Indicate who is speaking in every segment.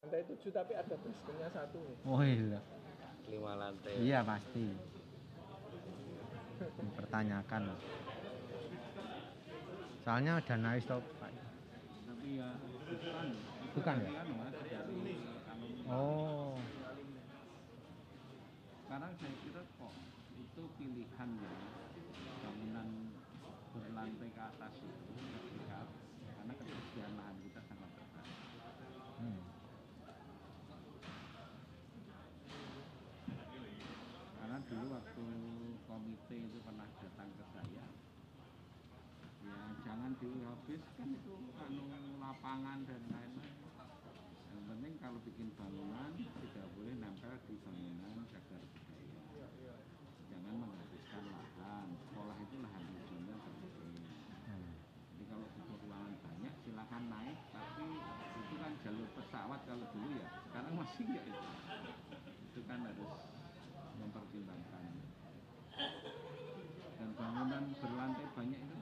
Speaker 1: lantai tujuh tapi ada basementnya satu nih.
Speaker 2: Oh iya.
Speaker 3: lima lantai
Speaker 2: Iya pasti. Dipertanyakan. Soalnya udah naik stop. Pak.
Speaker 4: tapi ya bukan
Speaker 2: Bukan ya? Oh.
Speaker 4: sekarang saya kira kok itu pilihan ya bangunan berlantai ke atas itu ketika karena ketersediaan lahan kita sangat terbatas
Speaker 2: Hmm.
Speaker 4: karena dulu waktu komite itu pernah datang ke saya ya jangan dihabiskan itu anu lapangan dan lain-lain. Yang penting kalau bikin bangunan tidak boleh nempel di bangunan cagar budaya. Jangan menghabiskan lahan. Sekolah itu lahan hijaunya penting jadi kalau butuh ruangan banyak silahkan naik. Tapi itu kan jalur pesawat kalau dulu ya. Sekarang masih ya itu. Itu kan harus mempertimbangkan. Dan bangunan berlantai banyak itu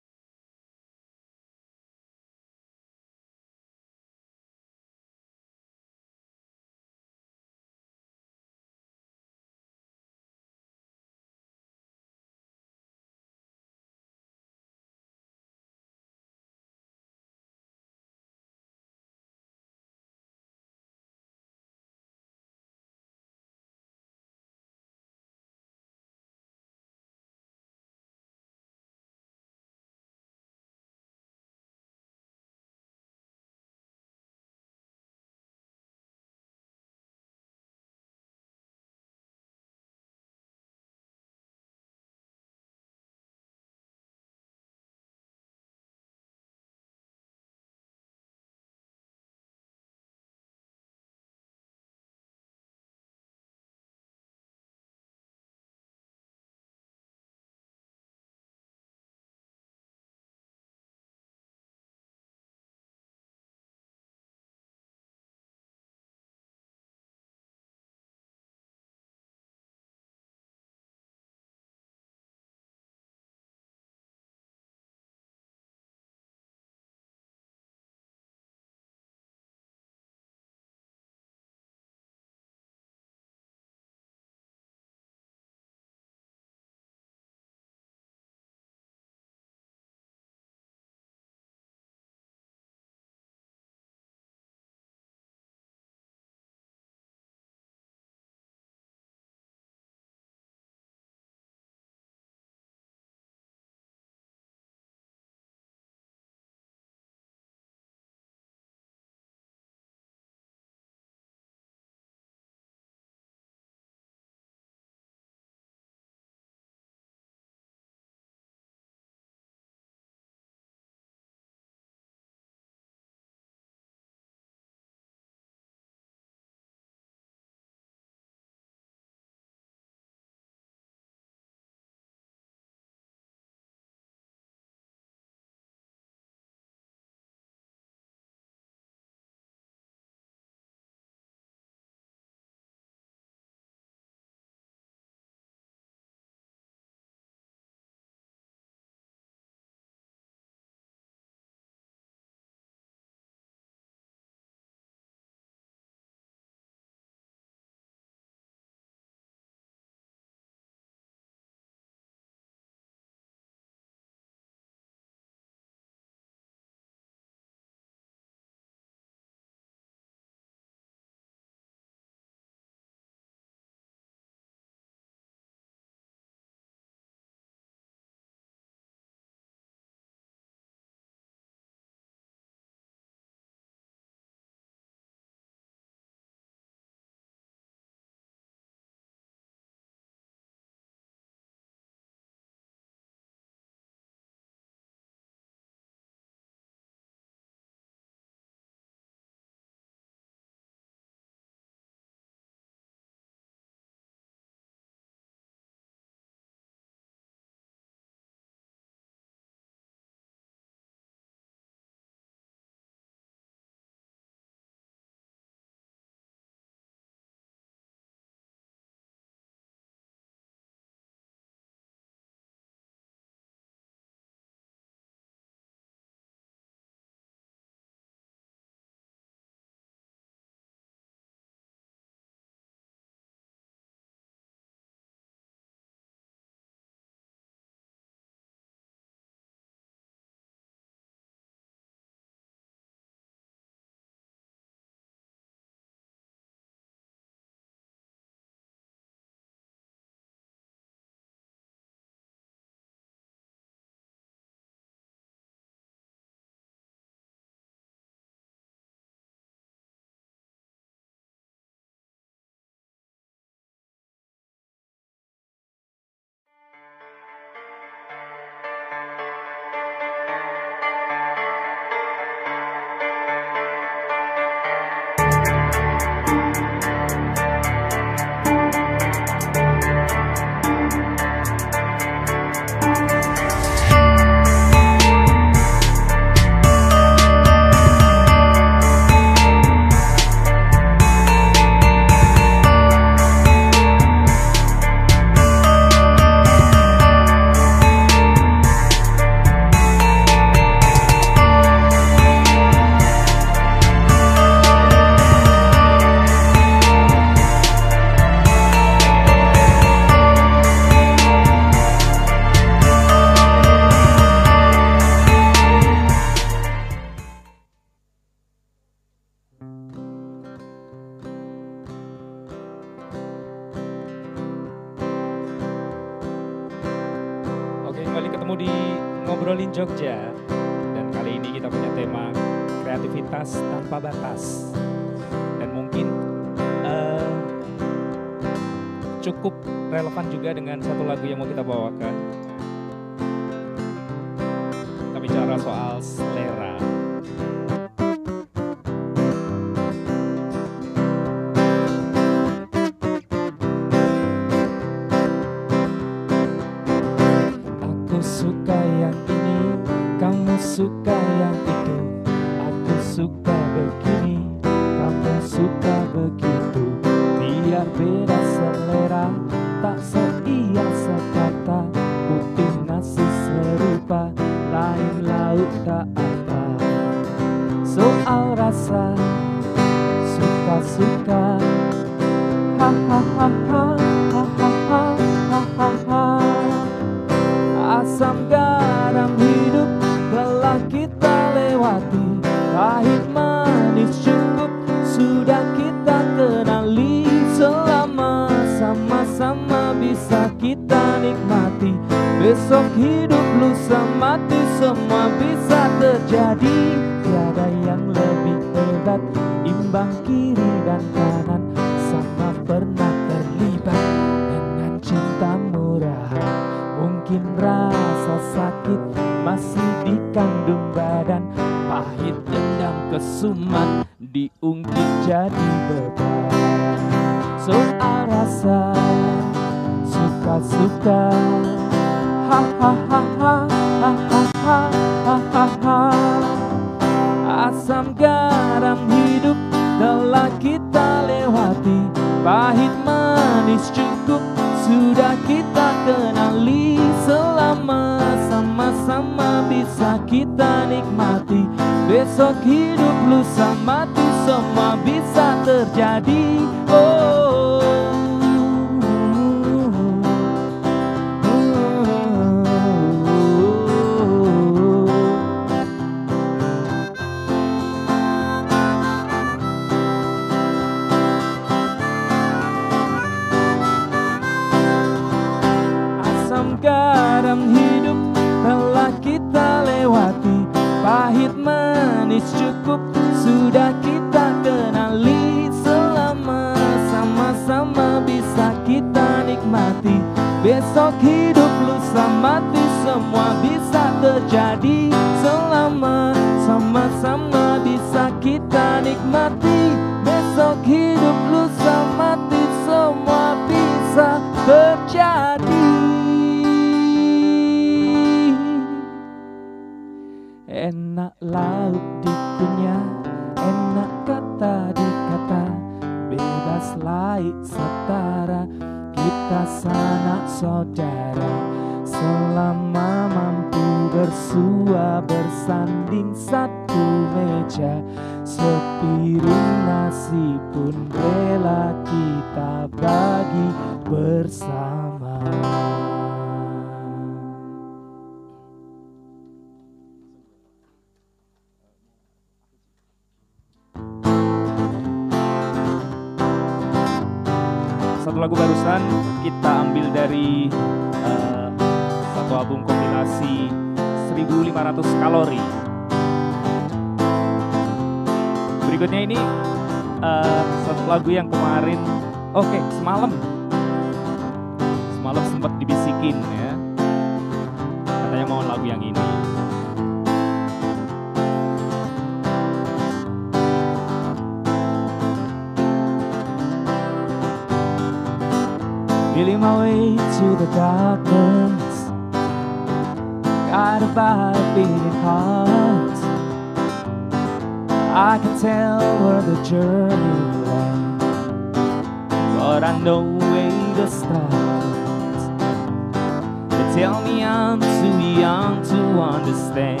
Speaker 3: come to understand.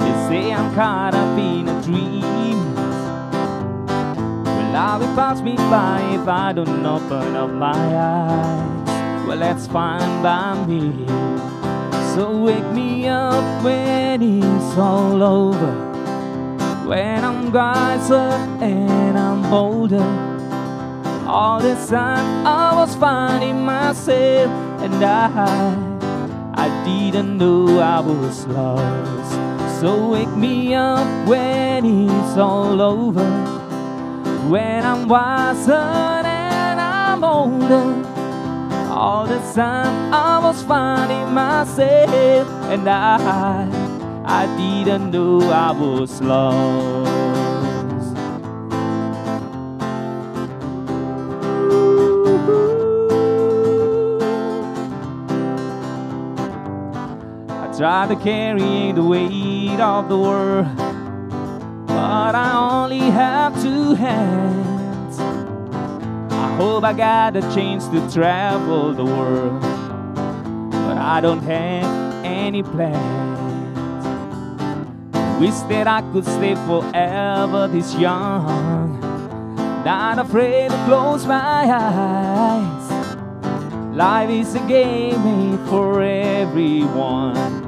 Speaker 3: They say I'm caught up in a dream. Well, I will pass me by if I don't open up my eyes. Well, that's fine by me. So wake me up when it's all over. When I'm wiser and I'm older. All this time I was finding myself and I I didn't know I was lost. So wake me up when it's all over. When I'm wiser and I'm older. All the time I was finding myself, and I, I didn't know I was lost. Tried to carry the weight of the world, but I only have two hands. I hope I got a chance to travel the world, but I don't have any plans. Wish that I could stay forever this young, not afraid to close my eyes. Life is a game made for everyone,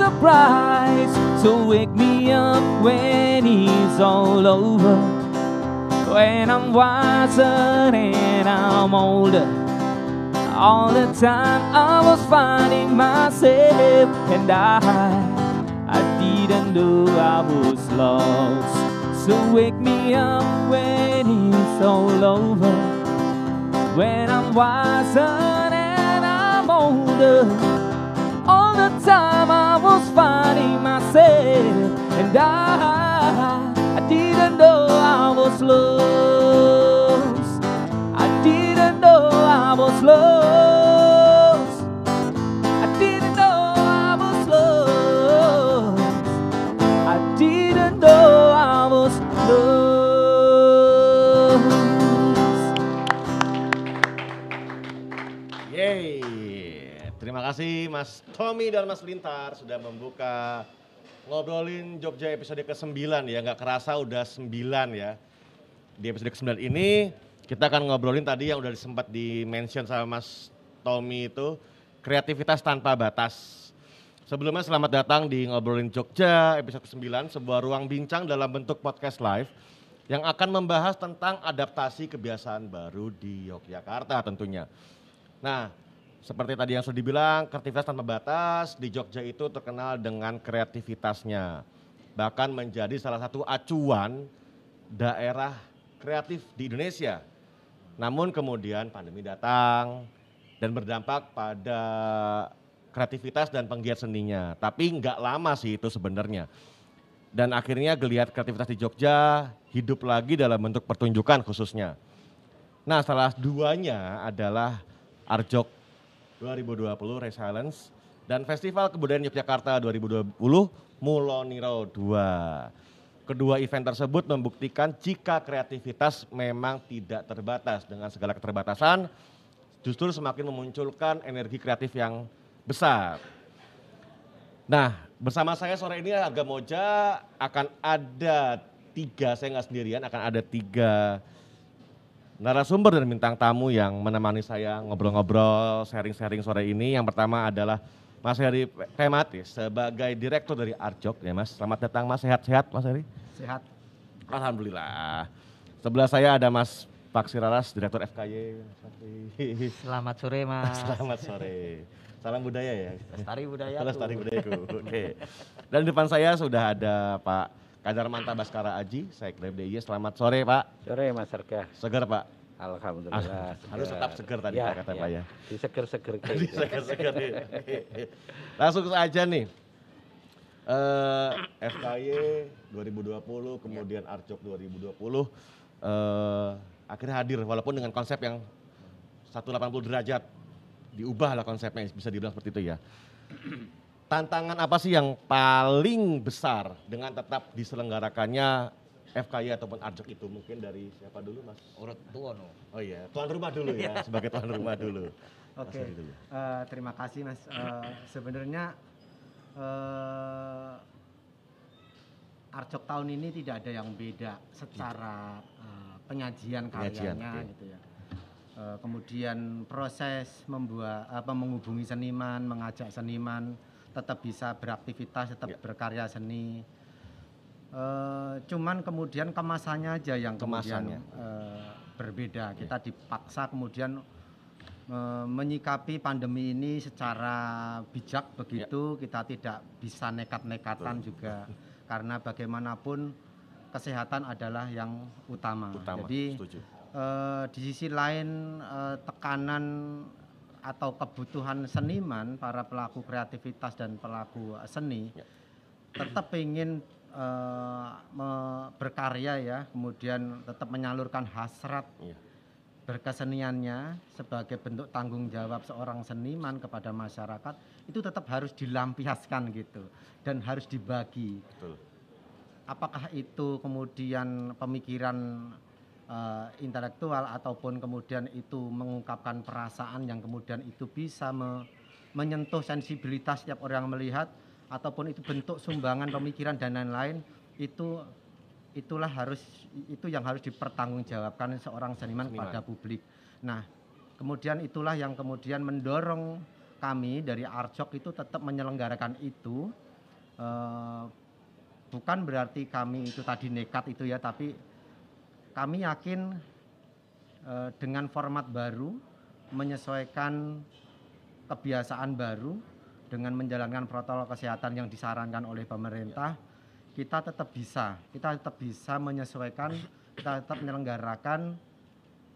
Speaker 3: is. So wake me up when it's all over when I'm wiser and I'm older. All the time I was finding myself, and I, I didn't know I was lost. So wake me up when it's all over. When I'm wiser and I'm older. All the time I was finding myself, and I, I didn't know I was lost. I didn't know I was lost.
Speaker 5: Kasih Mas Tommy dan Mas Lintar sudah membuka ngobrolin Jogja episode ke-9 ya, nggak kerasa udah 9 ya. Di episode ke-9 ini kita akan ngobrolin tadi yang udah sempat di-mention sama Mas Tommy itu kreativitas tanpa batas. Sebelumnya selamat datang di Ngobrolin Jogja episode ke-9, sebuah ruang bincang dalam bentuk podcast live yang akan membahas tentang adaptasi kebiasaan baru di Yogyakarta tentunya. Nah, seperti tadi yang sudah dibilang, kreativitas tanpa batas di Jogja itu terkenal dengan kreativitasnya. Bahkan menjadi salah satu acuan daerah kreatif di Indonesia. Namun kemudian pandemi datang dan berdampak pada kreativitas dan penggiat seninya. Tapi nggak lama sih itu sebenarnya. Dan akhirnya geliat kreativitas di Jogja hidup lagi dalam bentuk pertunjukan khususnya. Nah salah duanya adalah Arjok 2020 Resilience dan Festival Kebudayaan Yogyakarta 2020 Muloniro 2. Kedua event tersebut membuktikan jika kreativitas memang tidak terbatas dengan segala keterbatasan justru semakin memunculkan energi kreatif yang besar. Nah, bersama saya sore ini Harga Moja akan ada tiga, saya nggak sendirian, akan ada tiga narasumber dan bintang tamu yang menemani saya ngobrol-ngobrol, sharing-sharing sore ini. Yang pertama adalah Mas Heri Pematis sebagai direktur dari Arjok ya Mas. Selamat datang Mas, sehat-sehat Mas Heri?
Speaker 2: Sehat.
Speaker 5: Alhamdulillah. Sebelah saya ada Mas Pak Siraras, direktur FKY.
Speaker 6: Selamat sore mas.
Speaker 5: Selamat sore. Salam budaya ya.
Speaker 6: Lestari budaya.
Speaker 5: Lestari budayaku. Oke. Dan di depan saya sudah ada Pak Kadar Manta Baskara Aji, saya DIY. Selamat sore Pak.
Speaker 1: Sore Mas Arga.
Speaker 5: Segar Pak.
Speaker 1: Alhamdulillah.
Speaker 5: Ah, harus tetap segar tadi
Speaker 1: Ya,
Speaker 5: Pak kata
Speaker 1: ya.
Speaker 5: Pak ya.
Speaker 1: Diseger-seger kayak
Speaker 5: Tadi
Speaker 1: gitu.
Speaker 5: segar-segar nih. Langsung saja nih. Eh FKY 2020, kemudian Arjok 2020 eh akhirnya hadir walaupun dengan konsep yang 180 derajat diubah lah konsepnya bisa dibilang seperti itu ya. Tantangan apa sih yang paling besar dengan tetap diselenggarakannya FKY ataupun Arjok itu mungkin dari siapa dulu Mas?
Speaker 6: Urut tuwono.
Speaker 5: Oh iya, tuan rumah dulu ya, sebagai tuan rumah dulu.
Speaker 2: Oke,
Speaker 5: Heri dulu.
Speaker 2: eh, terima kasih Mas. Eh, sebenarnya eh, Arjok tahun ini tidak ada yang beda secara eh, penyajian
Speaker 5: Penyajian,
Speaker 2: karyanya
Speaker 5: oke.
Speaker 2: gitu ya. Eh, kemudian proses membuat apa menghubungi seniman, mengajak seniman tetap bisa beraktivitas, tetap
Speaker 5: Ya.
Speaker 2: berkarya seni. Eh, cuman kemudian kemasannya aja yang kemudian eh, berbeda. Kita dipaksa kemudian me- menyikapi pandemi ini secara bijak begitu kita tidak bisa nekat-nekatan juga karena bagaimanapun kesehatan adalah yang utama.
Speaker 5: Utama,
Speaker 2: Jadi
Speaker 5: setuju.
Speaker 2: eh, di sisi lain tekanan atau kebutuhan seniman para pelaku kreativitas dan pelaku seni
Speaker 5: Ya.
Speaker 2: tetap ingin eh, me- berkarya ya kemudian tetap menyalurkan hasrat
Speaker 5: Iya.
Speaker 2: berkeseniannya sebagai bentuk tanggung jawab seorang seniman kepada masyarakat itu tetap harus dilampiaskan gitu dan harus dibagi
Speaker 5: Betul.
Speaker 2: apakah itu kemudian pemikiran eh, intelektual ataupun kemudian itu mengungkapkan perasaan yang kemudian itu bisa me- menyentuh sensibilitas setiap orang melihat ataupun itu bentuk sumbangan pemikiran dan lain-lain itu itulah harus itu yang harus dipertanggungjawabkan seorang seniman,
Speaker 5: Seniman.
Speaker 2: kepada publik. Nah, kemudian itulah yang kemudian mendorong kami dari Arjok itu tetap menyelenggarakan itu eh, bukan berarti kami itu tadi nekat itu ya, tapi kami yakin eh, dengan format baru menyesuaikan kebiasaan baru dengan menjalankan protokol kesehatan yang disarankan oleh pemerintah, kita tetap bisa, kita tetap bisa menyesuaikan, kita tetap menyelenggarakan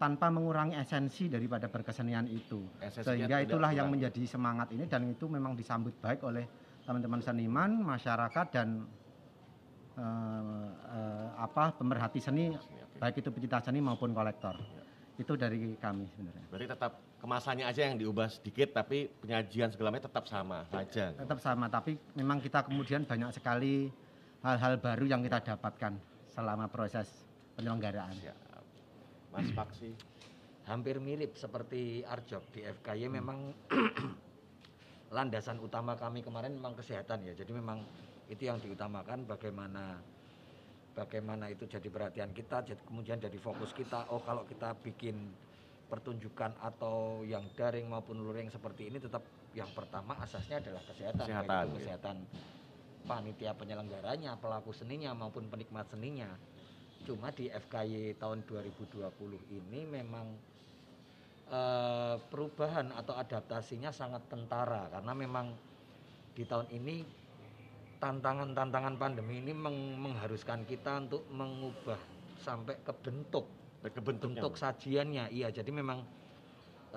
Speaker 2: tanpa mengurangi esensi daripada berkesenian itu.
Speaker 5: Esensinya
Speaker 2: Sehingga itulah yang menjadi semangat ini dan itu memang disambut baik oleh teman-teman seniman, masyarakat dan eh, eh, apa pemerhati seni, baik itu pecinta seni maupun kolektor. Itu dari kami sebenarnya.
Speaker 5: Berarti tetap kemasannya aja yang diubah sedikit tapi penyajian segala macam tetap sama saja.
Speaker 2: Tetap sama, tapi memang kita kemudian banyak sekali hal-hal baru yang kita dapatkan selama proses penyelenggaraan.
Speaker 5: Siap. Mas Paksi.
Speaker 6: hampir mirip seperti Arjok di FKY memang landasan utama kami kemarin memang kesehatan ya. Jadi memang itu yang diutamakan bagaimana bagaimana itu jadi perhatian kita jadi kemudian jadi fokus kita. Oh kalau kita bikin pertunjukan atau yang daring maupun luring seperti ini tetap yang pertama asasnya adalah kesehatan.
Speaker 5: Kesehatan,
Speaker 6: itu
Speaker 5: ya.
Speaker 6: kesehatan panitia penyelenggaranya pelaku seninya maupun penikmat seninya. Cuma di FKY tahun 2020 ini memang eh, perubahan atau adaptasinya sangat tentara. Karena memang di tahun ini tantangan-tantangan pandemi ini meng- mengharuskan kita untuk mengubah sampai ke bentuk.
Speaker 5: Ke bentuknya.
Speaker 6: bentuk sajiannya iya. Jadi memang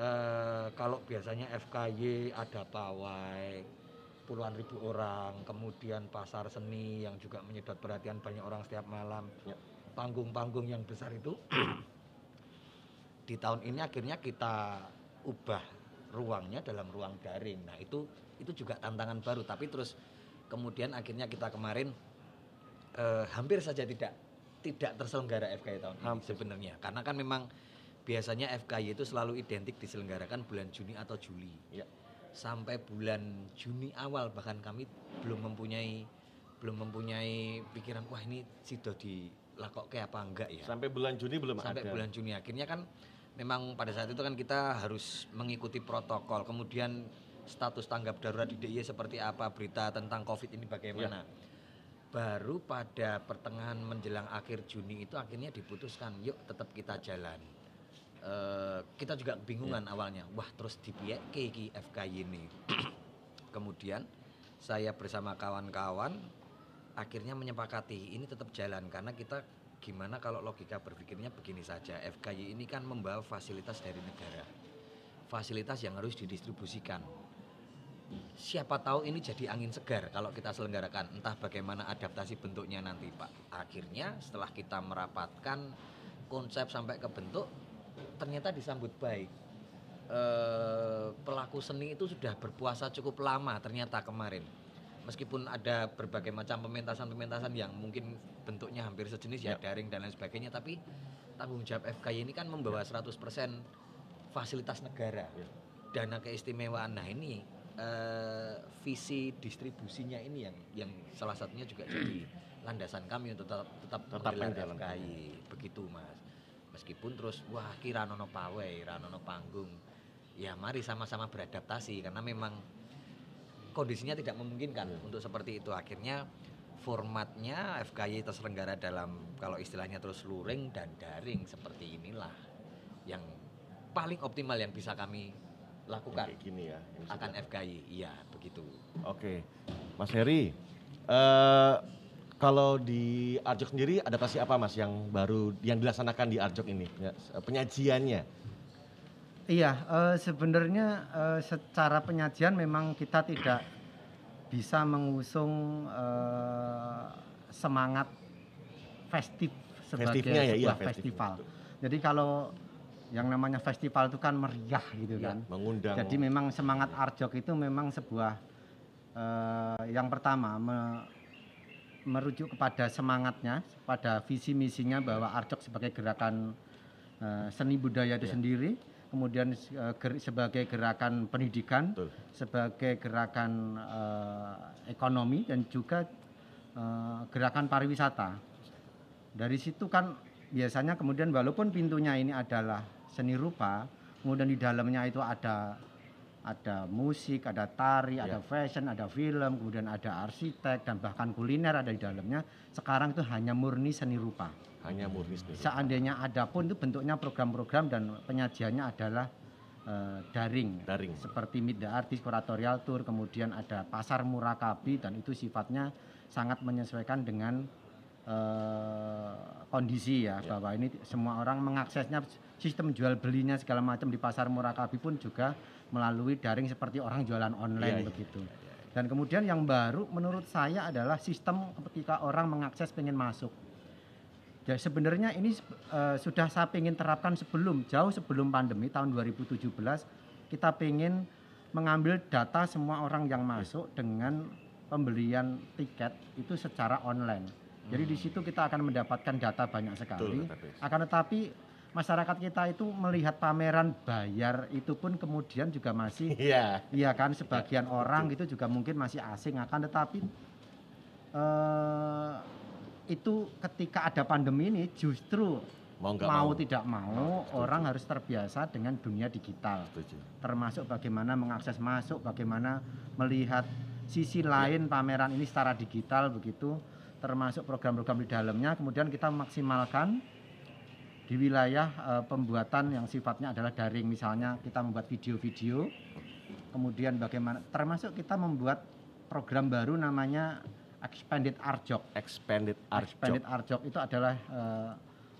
Speaker 6: eh, kalau biasanya FKY ada pawai puluhan ribu orang kemudian pasar seni yang juga menyedot perhatian banyak orang setiap malam.
Speaker 5: Ya.
Speaker 6: panggung-panggung yang besar itu di tahun ini akhirnya kita ubah ruangnya dalam ruang daring. Nah itu itu juga tantangan baru. Tapi terus kemudian akhirnya kita kemarin eh, hampir saja tidak tidak terselenggara FKY tahun ini
Speaker 5: Hampir.
Speaker 6: sebenarnya karena kan memang biasanya FKY itu selalu identik diselenggarakan bulan Juni atau Juli
Speaker 5: Ya.
Speaker 6: sampai bulan Juni awal bahkan kami belum mempunyai belum mempunyai pikiran wah ini sido dilakokke apa enggak ya
Speaker 5: Sampai bulan Juni belum
Speaker 6: sampai
Speaker 5: ada.
Speaker 6: bulan Juni akhirnya kan memang pada saat itu kan kita harus mengikuti protokol kemudian status tanggap darurat di DIY seperti apa berita tentang COVID ini bagaimana? Baru pada pertengahan menjelang akhir Juni itu akhirnya diputuskan yuk tetap kita jalan. Eh, kita juga kebingungan awalnya wah terus di iki FKY ini? Kemudian saya bersama kawan-kawan akhirnya menyepakati ini tetap jalan karena kita gimana kalau logika berpikirnya begini saja. FKY ini kan membawa fasilitas dari negara fasilitas yang harus didistribusikan siapa tahu ini jadi angin segar kalau kita selenggarakan. Entah bagaimana adaptasi bentuknya nanti Pak. Akhirnya setelah kita merapatkan konsep sampai ke bentuk ternyata disambut baik. Eh, pelaku seni itu sudah berpuasa cukup lama ternyata kemarin. Meskipun ada berbagai macam pementasan-pementasan yang mungkin bentuknya hampir sejenis ya, daring dan lain sebagainya tapi tanggung jawab FKY ini kan membawa 100% fasilitas negara dana keistimewaan. Nah ini eh, visi distribusinya ini yang yang salah satunya juga jadi landasan kami untuk tetap tetap,
Speaker 5: Tetap menjalankan.
Speaker 6: FKY begitu mas. Meskipun terus wah kira nono pawai ranono panggung. Ya mari sama-sama beradaptasi karena memang kondisinya tidak memungkinkan untuk seperti itu. Akhirnya formatnya FKY terselenggara dalam kalau istilahnya terus luring dan daring seperti inilah yang paling optimal yang bisa kami lakukan
Speaker 5: Kayak gini ya. ini
Speaker 6: akan
Speaker 5: sudah.
Speaker 6: FKI. Iya, begitu.
Speaker 5: Oke, Mas Heri, eh kalau di Arjok sendiri adaptasi apa Mas yang baru yang dilaksanakan di Arjok ini Ya, penyajiannya?
Speaker 2: Iya, eh, sebenarnya eh, secara penyajian memang kita tidak bisa mengusung eh, semangat festif sebagai
Speaker 5: Festifnya ya, iya,
Speaker 2: sebuah
Speaker 5: festif,
Speaker 2: festival. Jadi kalau yang namanya festival itu kan meriah gitu
Speaker 5: Ya,
Speaker 2: kan.
Speaker 5: mengundang.
Speaker 2: Jadi memang semangat Arjok itu memang sebuah eh, yang pertama me- merujuk kepada semangatnya, pada visi misinya bahwa Arjok sebagai gerakan eh, seni budaya itu
Speaker 5: Ya.
Speaker 2: sendiri, kemudian eh, ger- sebagai gerakan pendidikan,
Speaker 5: Betul.
Speaker 2: sebagai gerakan eh, ekonomi dan juga eh, gerakan pariwisata. Dari situ kan biasanya kemudian walaupun pintunya ini adalah seni rupa, kemudian di dalamnya itu ada ada musik, ada tari, ada
Speaker 5: Ya.
Speaker 2: fashion, ada film, kemudian ada arsitek dan bahkan kuliner ada di dalamnya. Sekarang itu hanya murni seni rupa.
Speaker 5: Hanya murni sendiri.
Speaker 2: Seandainya ada pun itu bentuknya program-program dan penyajiannya adalah eh, daring
Speaker 5: Daring.
Speaker 2: seperti Meet the Artist, Kuratorial Tour, kemudian ada Pasar Murakabi dan itu sifatnya sangat menyesuaikan dengan eh, kondisi ya,
Speaker 5: Ya.
Speaker 2: bahwa ini semua orang mengaksesnya sistem jual belinya segala macam di Pasar Murakabi pun juga melalui daring seperti orang jualan online
Speaker 5: Iya, iya.
Speaker 2: begitu. Dan kemudian yang baru menurut saya adalah sistem ketika orang mengakses pengen masuk. Ya sebenarnya ini eh, sudah saya pengen terapkan sebelum jauh sebelum pandemi tahun 2017 kita pengen mengambil data semua orang yang masuk dengan pembelian tiket itu secara online. Jadi di situ kita akan mendapatkan data banyak sekali.
Speaker 5: Betul.
Speaker 2: Akan tetapi masyarakat kita itu melihat pameran bayar itu pun kemudian juga masih
Speaker 5: Iya.
Speaker 2: Iya kan sebagian orang itu juga mungkin masih asing akan tetapi eh itu ketika ada pandemi ini justru
Speaker 5: Mau
Speaker 2: mau,
Speaker 5: mau.
Speaker 2: tidak mau orang harus terbiasa dengan dunia digital
Speaker 5: Setuju.
Speaker 2: termasuk bagaimana mengakses masuk bagaimana melihat sisi lain pameran ini secara digital begitu termasuk program-program di dalamnya kemudian kita maksimalkan di wilayah eh, pembuatan yang sifatnya adalah daring. Misalnya kita membuat video-video kemudian bagaimana termasuk kita membuat program baru namanya Expanded Arjok
Speaker 5: Expanded Arjok.
Speaker 2: Expanded Arjok itu adalah eh,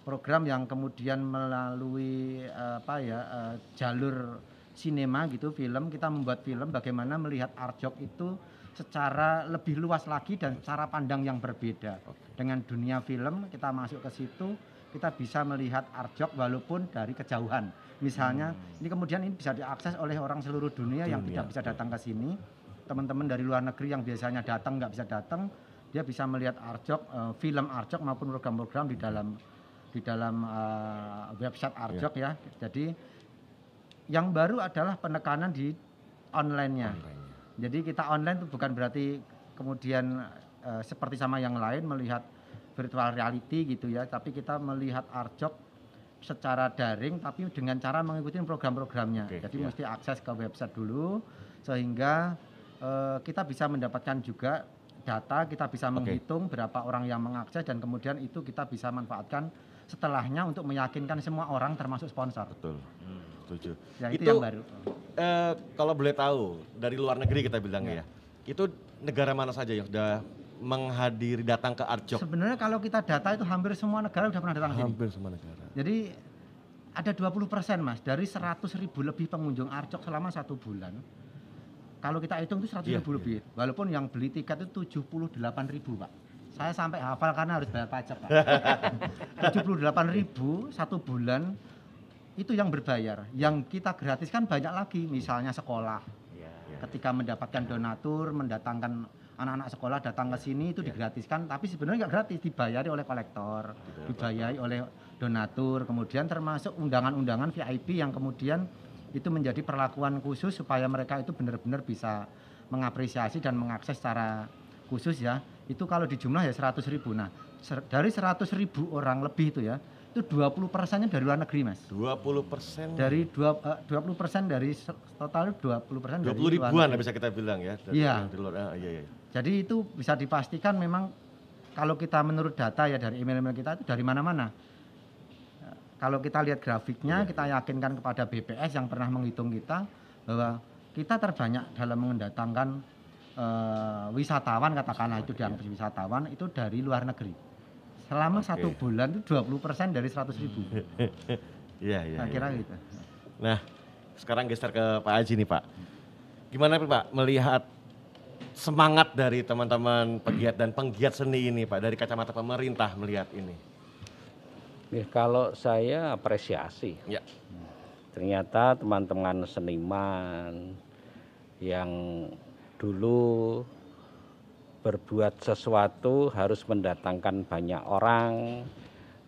Speaker 2: program yang kemudian melalui eh, apa ya eh, jalur sinema gitu film kita membuat film bagaimana melihat Arjok itu secara lebih luas lagi dan cara pandang yang berbeda. Dengan dunia film kita masuk ke situ kita bisa melihat Arjok walaupun dari kejauhan. Misalnya ini kemudian ini bisa diakses oleh orang seluruh dunia, yang
Speaker 5: Dunia,
Speaker 2: tidak bisa datang ke sini. Teman-teman dari luar negeri yang biasanya datang nggak bisa datang dia bisa melihat Arjok eh, film Arjok maupun program-program di dalam di dalam eh, website Arjok ya. Jadi yang baru adalah penekanan di online-nya.
Speaker 5: Online-nya.
Speaker 2: jadi kita online itu bukan berarti kemudian eh, seperti sama yang lain melihat virtual reality gitu ya, tapi kita melihat Arjok secara daring tapi dengan cara mengikuti program-programnya.
Speaker 5: Oke,
Speaker 2: Jadi
Speaker 5: iya.
Speaker 2: mesti akses ke website dulu sehingga eh, kita bisa mendapatkan juga data, kita bisa
Speaker 5: Oke.
Speaker 2: menghitung berapa orang yang mengakses dan kemudian itu kita bisa manfaatkan setelahnya untuk meyakinkan semua orang termasuk sponsor.
Speaker 5: Betul. Setuju.
Speaker 2: Ya itu,
Speaker 5: Itu-
Speaker 2: yang baru.
Speaker 5: Eh, kalau boleh tahu dari luar negeri kita bilang
Speaker 2: Ya.
Speaker 5: ya. Itu negara mana saja yang sudah menghadiri datang ke Arjok?
Speaker 2: Sebenarnya kalau kita data itu hampir semua negara sudah pernah datang ke sini.
Speaker 5: Hampir semua negara.
Speaker 2: Jadi ada 20 persen mas dari 100 ribu lebih pengunjung Arjok selama satu bulan. Kalau kita hitung itu 100
Speaker 5: Iya,
Speaker 2: ribu lebih. Walaupun yang beli tiket itu 78 ribu pak. Saya sampai hafal karena harus bayar pajak pak. 78 ribu satu bulan itu yang berbayar. Yang kita gratiskan banyak lagi. Misalnya sekolah.
Speaker 5: Ya.
Speaker 2: Ketika mendapatkan donatur, mendatangkan anak-anak sekolah datang ke sini itu
Speaker 5: Iya.
Speaker 2: digratiskan. Tapi sebenarnya nggak gratis, dibayari oleh kolektor dibayari oleh donatur, kemudian termasuk undangan-undangan VIP yang kemudian itu menjadi perlakuan khusus supaya mereka itu benar-benar bisa mengapresiasi dan mengakses secara khusus ya. Itu kalau di jumlah ya 100 ribu. Nah dari 100 ribu orang lebih itu ya, itu 20 persennya dari luar negeri mas.
Speaker 5: 20 persen.
Speaker 2: Dari dua, eh, 20 persen dari total 20 persen
Speaker 5: 20
Speaker 2: dari
Speaker 5: ribuan bisa kita bilang ya. dari-
Speaker 2: Iya.
Speaker 5: dari luar- ah, iya, iya.
Speaker 2: Jadi itu bisa dipastikan memang kalau kita menurut data ya dari email-email kita itu dari mana-mana. Kalau kita lihat grafiknya,
Speaker 5: Iya.
Speaker 2: kita yakinkan kepada BPS yang pernah menghitung kita bahwa kita terbanyak dalam mendatangkan eh, wisatawan katakanlah itu dianggap wisatawan itu dari luar negeri. Selama
Speaker 5: Oke.
Speaker 2: satu bulan itu 20% dari 100 ribu.
Speaker 5: Iya, iya.
Speaker 2: Saya
Speaker 5: iya.
Speaker 2: kira gitu.
Speaker 5: Nah, sekarang geser ke Pak Haji nih Pak. Gimana Pak melihat semangat dari teman-teman pegiat dan penggiat seni ini Pak dari kacamata pemerintah melihat ini?
Speaker 1: Nih, kalau saya apresiasi.
Speaker 5: Ya.
Speaker 1: Ternyata teman-teman seniman yang dulu berbuat sesuatu harus mendatangkan banyak orang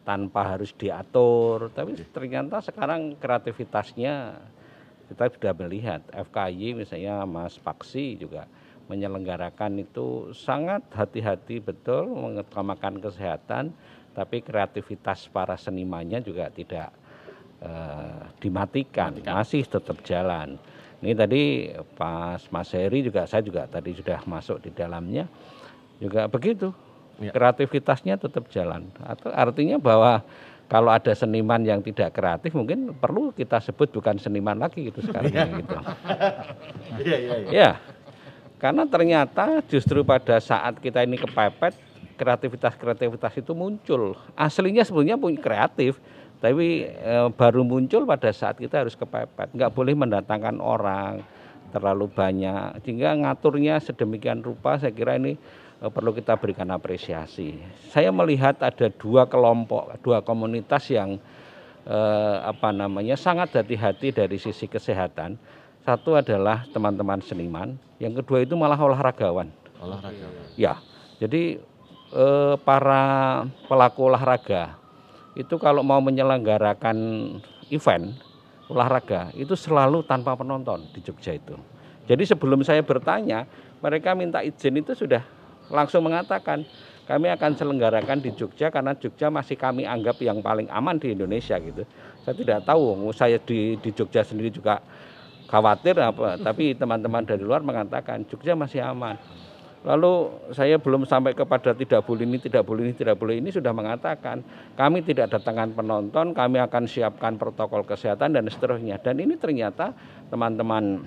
Speaker 1: tanpa harus diatur. Tapi ternyata sekarang kreativitasnya kita sudah melihat FKY misalnya Mas Paksi juga menyelenggarakan itu sangat hati-hati betul mengutamakan kesehatan tapi kreativitas para senimannya juga tidak eh, dimatikan, masih tetap jalan. Ini tadi pas Mas Heri juga saya juga tadi sudah masuk di dalamnya juga begitu.
Speaker 5: Ya.
Speaker 1: Kreativitasnya tetap jalan. Atau artinya bahwa kalau ada seniman yang tidak kreatif mungkin perlu kita sebut bukan seniman lagi gitu sekarang ini, gitu.
Speaker 5: Iya, iya, iya.
Speaker 1: Ya, karena ternyata justru pada saat kita ini kepepet, kreativitas-kreativitas itu muncul. Aslinya sebenarnya punya kreatif, tapi eh, baru muncul pada saat kita harus kepepet. Nggak boleh mendatangkan orang terlalu banyak, sehingga ngaturnya sedemikian rupa. Saya kira ini eh, perlu kita berikan apresiasi. Saya melihat ada dua kelompok, dua komunitas yang eh, apa namanya sangat hati-hati dari sisi kesehatan. Satu adalah teman-teman seniman, yang kedua itu malah olahragawan.
Speaker 5: Olahraga.
Speaker 1: Ya, jadi eh, para pelaku olahraga itu kalau mau menyelenggarakan event olahraga itu selalu tanpa penonton di Jogja itu. Jadi sebelum saya bertanya, mereka minta izin itu sudah langsung mengatakan kami akan selenggarakan di Jogja karena Jogja masih kami anggap yang paling aman di Indonesia gitu. Saya tidak tahu, saya di di Jogja sendiri juga khawatir apa, tapi teman-teman dari luar mengatakan Jogja masih aman. Lalu saya belum sampai kepada tidak boleh ini, tidak boleh ini, tidak boleh ini sudah mengatakan kami tidak datangkan penonton, kami akan siapkan protokol kesehatan dan seterusnya. Dan ini ternyata teman-teman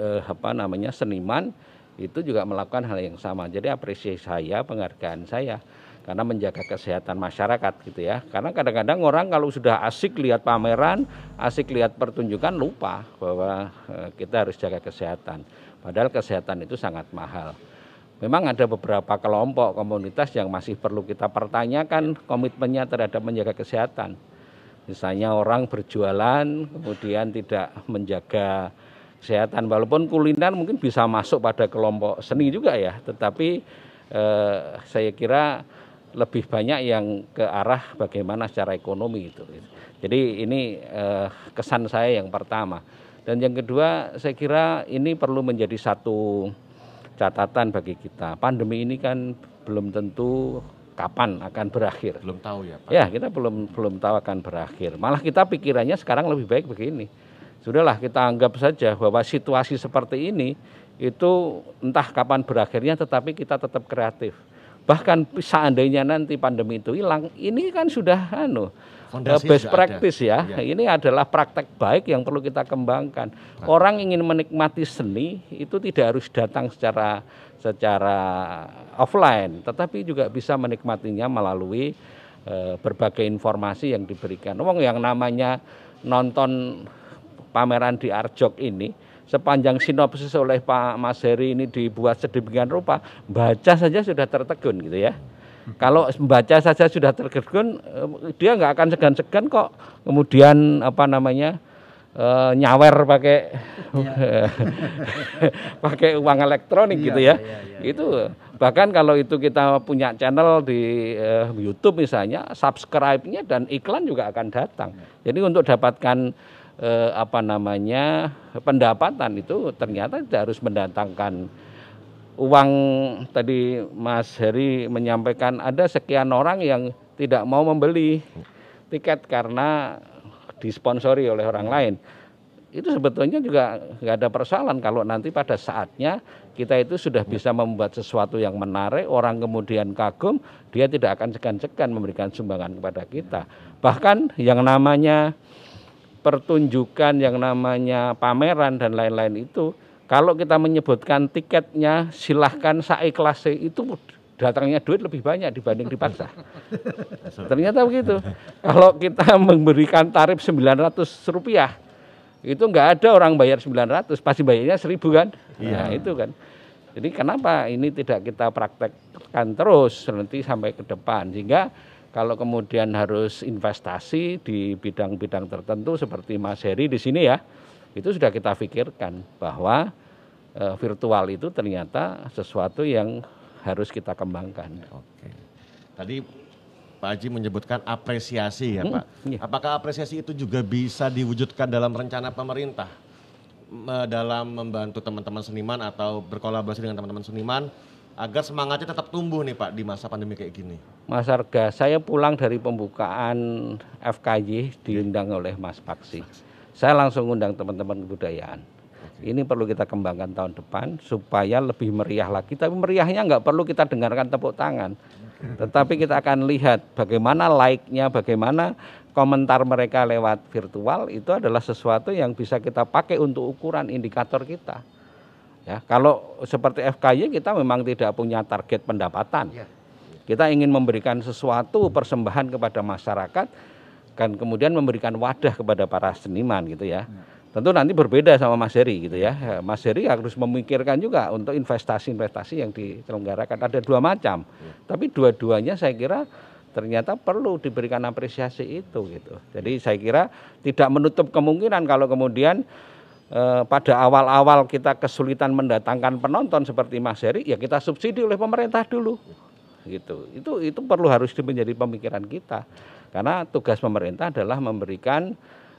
Speaker 1: eh, apa namanya seniman itu juga melakukan hal yang sama. Jadi apresiasi saya, penghargaan saya karena menjaga kesehatan masyarakat gitu ya. Karena kadang-kadang orang kalau sudah asik lihat pameran, asik lihat pertunjukan lupa bahwa eh, kita harus jaga kesehatan. Padahal kesehatan itu sangat mahal. Memang ada beberapa kelompok komunitas yang masih perlu kita pertanyakan komitmennya terhadap menjaga kesehatan. Misalnya orang berjualan kemudian tidak menjaga kesehatan walaupun kuliner mungkin bisa masuk pada kelompok seni juga ya, tetapi eh, saya kira lebih banyak yang ke arah bagaimana secara ekonomi itu. Jadi ini eh, kesan saya yang pertama. Dan yang kedua saya kira ini perlu menjadi satu catatan bagi kita. Pandemi ini kan belum tentu kapan akan berakhir.
Speaker 5: Belum tahu ya Pak.
Speaker 1: Ya, kita belum belum tahu akan berakhir. Malah kita pikirannya sekarang lebih baik begini. Sudahlah kita anggap saja bahwa situasi seperti ini itu entah kapan berakhirnya tetapi kita tetap kreatif. Bahkan seandainya nanti pandemi itu hilang, ini kan sudah anu
Speaker 5: Fondasi
Speaker 1: best practice ya.
Speaker 5: ada.
Speaker 1: Ini adalah praktek baik yang perlu kita kembangkan. Orang ingin menikmati seni itu tidak harus datang secara secara offline, tetapi juga bisa menikmatinya melalui eh, berbagai informasi yang diberikan. Wong yang namanya nonton pameran di Arjok ini sepanjang sinopsis oleh Pak Mas Heri ini dibuat sedemikian rupa, baca saja sudah tertegun gitu ya. Kalau membaca saja sudah tertegun, eh, dia nggak akan segan-segan kok kemudian apa namanya eh, nyawer pakai pakai uang elektronik
Speaker 2: Iya,
Speaker 1: gitu ya.
Speaker 2: iya, iya,
Speaker 1: itu bahkan kalau itu kita punya channel di eh, YouTube misalnya, subscribe-nya dan iklan juga akan datang. Jadi untuk dapatkan eh, apa namanya pendapatan itu ternyata tidak harus mendatangkan uang tadi Mas Heri menyampaikan ada sekian orang yang tidak mau membeli tiket karena disponsori oleh orang lain. Itu sebetulnya juga nggak ada persoalan kalau nanti pada saatnya kita itu sudah bisa membuat sesuatu yang menarik, orang kemudian kagum, dia tidak akan segan-segan memberikan sumbangan kepada kita. Bahkan yang namanya pertunjukan yang namanya pameran dan lain-lain itu kalau kita menyebutkan tiketnya silahkan saiklase itu datangnya duit lebih banyak dibanding dipaksa. Ternyata begitu. Kalau kita memberikan tarif 900 rupiah, itu nggak ada orang bayar 900, pasti bayarnya 1000 kan? Nah, itu kan. Jadi kenapa ini tidak kita praktekkan terus nanti sampai ke depan sehingga kalau kemudian harus investasi di bidang-bidang tertentu seperti Mas Heri di sini ya, itu sudah kita pikirkan bahwa virtual itu ternyata sesuatu yang harus kita kembangkan.
Speaker 5: Oke. Tadi Pak Haji menyebutkan apresiasi ya
Speaker 1: Hmm,
Speaker 5: Pak.
Speaker 1: iya.
Speaker 5: Apakah apresiasi itu juga bisa diwujudkan dalam rencana pemerintah Me- dalam membantu teman-teman seniman atau berkolaborasi dengan teman-teman seniman agar semangatnya tetap tumbuh nih Pak di masa pandemi kayak gini?
Speaker 1: Mas Arga, saya pulang dari pembukaan FKY diundang oleh Mas Paksi. Saya langsung undang teman-teman kebudayaan. Ini perlu kita kembangkan tahun depan supaya lebih meriah lagi. Tapi meriahnya nggak perlu kita dengarkan tepuk tangan. Tetapi kita akan lihat bagaimana like-nya, bagaimana komentar mereka lewat virtual itu adalah sesuatu yang bisa kita pakai untuk ukuran indikator kita. Ya, kalau seperti FKY kita memang tidak punya target pendapatan.
Speaker 6: Ya.
Speaker 1: Kita ingin memberikan sesuatu persembahan kepada masyarakat dan kemudian memberikan wadah kepada para seniman gitu ya. Tentu nanti berbeda sama Mas Heri gitu ya. Ya, Mas Heri harus memikirkan juga untuk investasi-investasi yang diselenggarakan ada dua macam. Tapi dua-duanya saya kira ternyata perlu diberikan apresiasi itu gitu. Jadi saya kira tidak menutup kemungkinan kalau kemudian eh, pada awal-awal kita kesulitan mendatangkan penonton seperti Mas Heri, ya kita subsidi oleh pemerintah dulu, gitu. Itu itu perlu harus menjadi pemikiran kita, karena tugas pemerintah adalah memberikan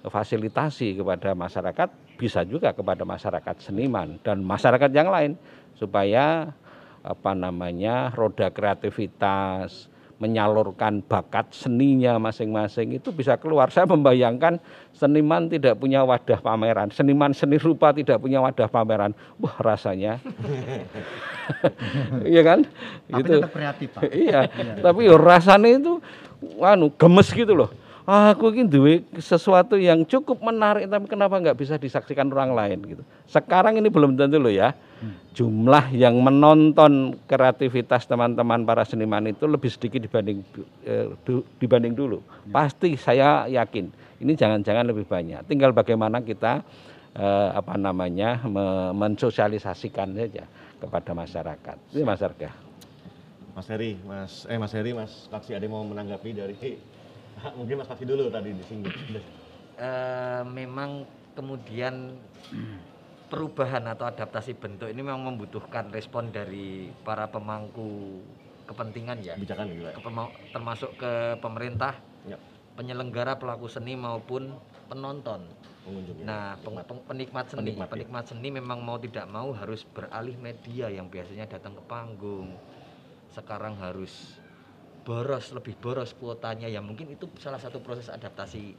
Speaker 1: fasilitasi kepada masyarakat, bisa juga kepada masyarakat seniman dan masyarakat yang lain, supaya apa namanya roda kreativitas menyalurkan bakat seninya masing-masing itu bisa keluar. Saya membayangkan seniman tidak punya wadah pameran, seniman seni rupa tidak punya wadah pameran. Wah, rasanya. Iya kan?
Speaker 2: Tapi
Speaker 1: Gitu.
Speaker 2: tetap kreatif Pak.
Speaker 1: iya, tapi yo rasanya itu anu gemes gitu loh. Aku ini duwe sesuatu yang cukup menarik tapi kenapa nggak bisa disaksikan orang lain gitu. Sekarang ini belum tentu loh ya. Jumlah yang menonton kreativitas teman-teman para seniman itu lebih sedikit dibanding eh, du- dibanding dulu. Pasti saya yakin ini jangan-jangan lebih banyak. Tinggal bagaimana kita eh, apa namanya me- mensosialisasikan saja kepada masyarakat. Ini Mas Arga.
Speaker 5: Mas Heri, Mas eh Mas Heri, Mas Taksi ada yang mau menanggapi dari mungkin Mas Taksi dulu tadi di sini.
Speaker 6: Eh, memang kemudian perubahan atau adaptasi bentuk ini memang membutuhkan respon dari para pemangku kepentingan ya,
Speaker 5: Kebijakan gitu Pak.
Speaker 6: Kepema- termasuk ke pemerintah,
Speaker 5: Ya,
Speaker 6: penyelenggara pelaku seni maupun penonton.
Speaker 5: pengunjung. ya.
Speaker 6: Nah, peng- peng- penikmat seni,
Speaker 5: Penikmat, ya.
Speaker 6: penikmat seni memang mau tidak mau harus beralih media yang biasanya datang ke panggung. Sekarang harus boros, lebih boros kuotanya ya mungkin itu salah satu proses adaptasi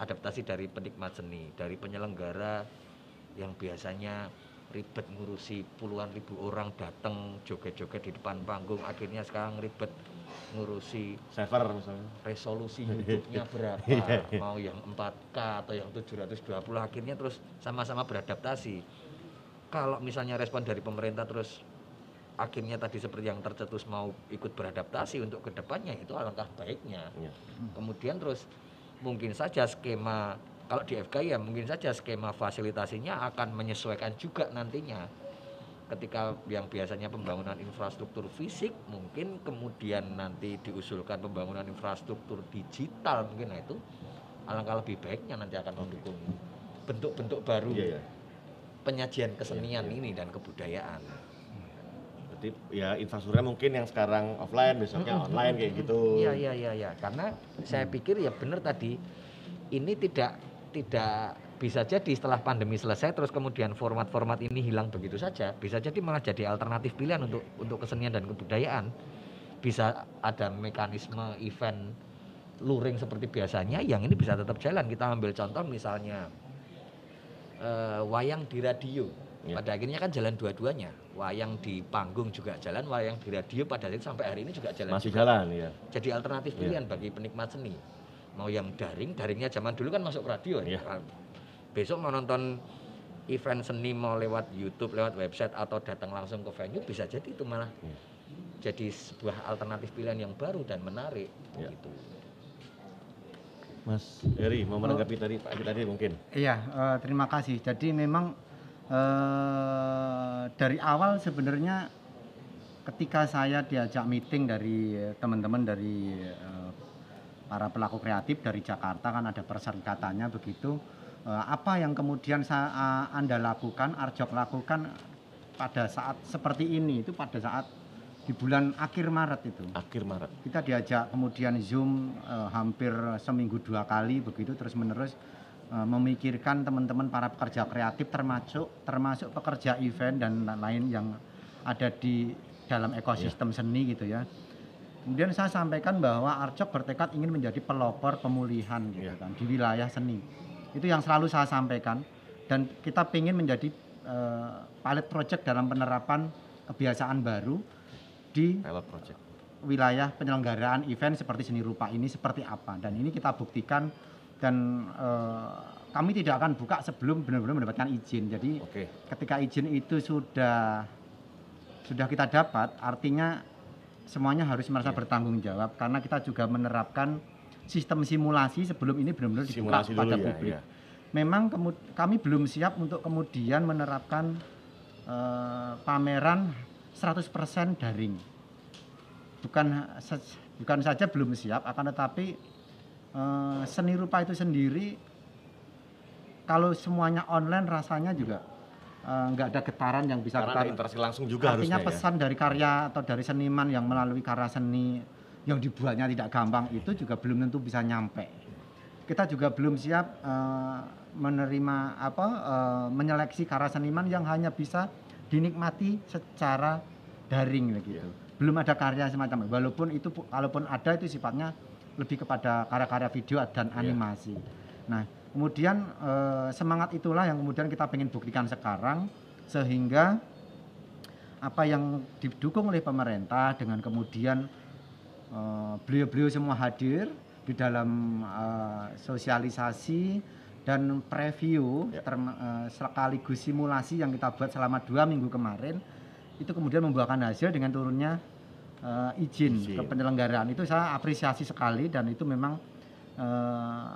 Speaker 6: adaptasi dari penikmat seni, dari penyelenggara yang biasanya ribet ngurusi puluhan ribu orang datang joget-joget di depan panggung, akhirnya sekarang ribet ngurusi
Speaker 5: Server misalnya.
Speaker 6: resolusi YouTube-nya berapa, mau yang 4K atau yang 720 akhirnya terus sama-sama beradaptasi. Kalau misalnya respon dari pemerintah terus akhirnya tadi seperti yang tercetus mau ikut beradaptasi untuk ke depannya itu alangkah baiknya.
Speaker 5: Iya.
Speaker 6: Kemudian terus mungkin saja skema kalau di FK ya mungkin saja skema fasilitasinya akan menyesuaikan juga nantinya ketika yang biasanya pembangunan infrastruktur fisik mungkin kemudian nanti diusulkan pembangunan infrastruktur digital mungkin nah itu alangkah lebih baiknya nanti akan mendukung bentuk-bentuk baru
Speaker 5: Iya, iya.
Speaker 6: penyajian kesenian
Speaker 5: Iya, iya.
Speaker 6: ini dan kebudayaan.
Speaker 5: Berarti ya infrastrukturnya mungkin yang sekarang offline, besoknya online kayak gitu.
Speaker 6: Iya iya iya iya. Karena saya pikir ya benar tadi ini tidak tidak bisa jadi setelah pandemi selesai terus kemudian format-format ini hilang begitu saja bisa jadi malah jadi alternatif pilihan untuk untuk kesenian dan kebudayaan. Bisa ada mekanisme event luring seperti biasanya yang ini bisa tetap jalan. Kita ambil contoh misalnya eh, wayang di radio.
Speaker 5: Ya.
Speaker 6: pada akhirnya kan jalan dua-duanya wayang di panggung juga jalan wayang di radio pada akhirnya sampai hari ini juga jalan
Speaker 5: Masih
Speaker 6: juga
Speaker 5: jalan ya.
Speaker 6: jadi alternatif
Speaker 5: Iya.
Speaker 6: pilihan bagi penikmat seni. mau yang daring daringnya zaman dulu kan masuk radio
Speaker 5: Iya.
Speaker 6: ya besok mau nonton event seni mau lewat YouTube lewat website atau datang langsung ke venue bisa jadi itu malah
Speaker 5: Iya.
Speaker 6: jadi sebuah alternatif pilihan yang baru dan menarik
Speaker 5: Iya.
Speaker 6: gitu
Speaker 5: Mas Heri mau menanggapi tadi Pak tadi mungkin.
Speaker 2: Iya, eh, terima kasih. Jadi memang eh, dari awal sebenarnya ketika saya diajak meeting dari eh, teman-teman dari eh, para pelaku kreatif dari Jakarta kan ada perserikatannya begitu. Eh, apa yang kemudian saya, Anda lakukan, Arjok lakukan pada saat seperti ini itu pada saat di bulan akhir Maret itu
Speaker 5: Akhir Maret.
Speaker 2: kita diajak kemudian zoom eh, hampir seminggu dua kali begitu terus menerus memikirkan teman-teman para pekerja kreatif termasuk termasuk pekerja event dan lain yang ada di dalam ekosistem seni gitu ya. Kemudian saya sampaikan bahwa Arcok bertekad ingin menjadi pelopor pemulihan gitu
Speaker 5: Iya.
Speaker 2: kan di wilayah seni. Itu yang selalu saya sampaikan. Dan kita ingin menjadi eh, pilot project dalam penerapan kebiasaan baru di
Speaker 5: Pilot project.
Speaker 2: wilayah penyelenggaraan event seperti seni rupa ini seperti apa. Dan ini kita buktikan dan eh, kami tidak akan buka sebelum benar-benar mendapatkan izin jadi
Speaker 5: Oke.
Speaker 2: ketika izin itu sudah sudah kita dapat artinya semuanya harus merasa
Speaker 5: Iya.
Speaker 2: bertanggung jawab karena kita juga menerapkan sistem simulasi sebelum ini benar-benar dibuka
Speaker 5: Simulasi dulu ya,
Speaker 2: publik
Speaker 5: ya.
Speaker 2: memang kami belum siap untuk kemudian menerapkan eh, pameran 100% daring. Bukan bukan saja belum siap akan tetapi eh, seni rupa itu sendiri kalau semuanya online rasanya juga eh, nggak ada getaran yang bisa
Speaker 5: Karena interaksi langsung juga
Speaker 2: artinya
Speaker 5: harusnya ya.
Speaker 2: pesan dari karya atau dari seniman yang melalui karya seni yang dibuatnya tidak gampang itu juga belum tentu bisa nyampe. Kita juga belum siap eh, menerima apa eh, menyeleksi karya seniman yang hanya bisa dinikmati secara daring begitu. Belum ada karya semacam itu. walaupun itu pu- kalaupun ada itu sifatnya lebih kepada karya-karya video dan animasi. Nah, kemudian eh, semangat itulah yang kemudian kita ingin buktikan sekarang sehingga apa yang didukung oleh pemerintah dengan kemudian eh, beliau-beliau semua hadir di dalam eh, sosialisasi dan preview
Speaker 5: Ya.
Speaker 2: term- eh, sekaligus simulasi yang kita buat selama dua minggu kemarin itu kemudian membuahkan hasil dengan turunnya eh, izin,
Speaker 5: Izin.
Speaker 2: ke penyelenggaraan itu saya apresiasi sekali dan itu memang eh,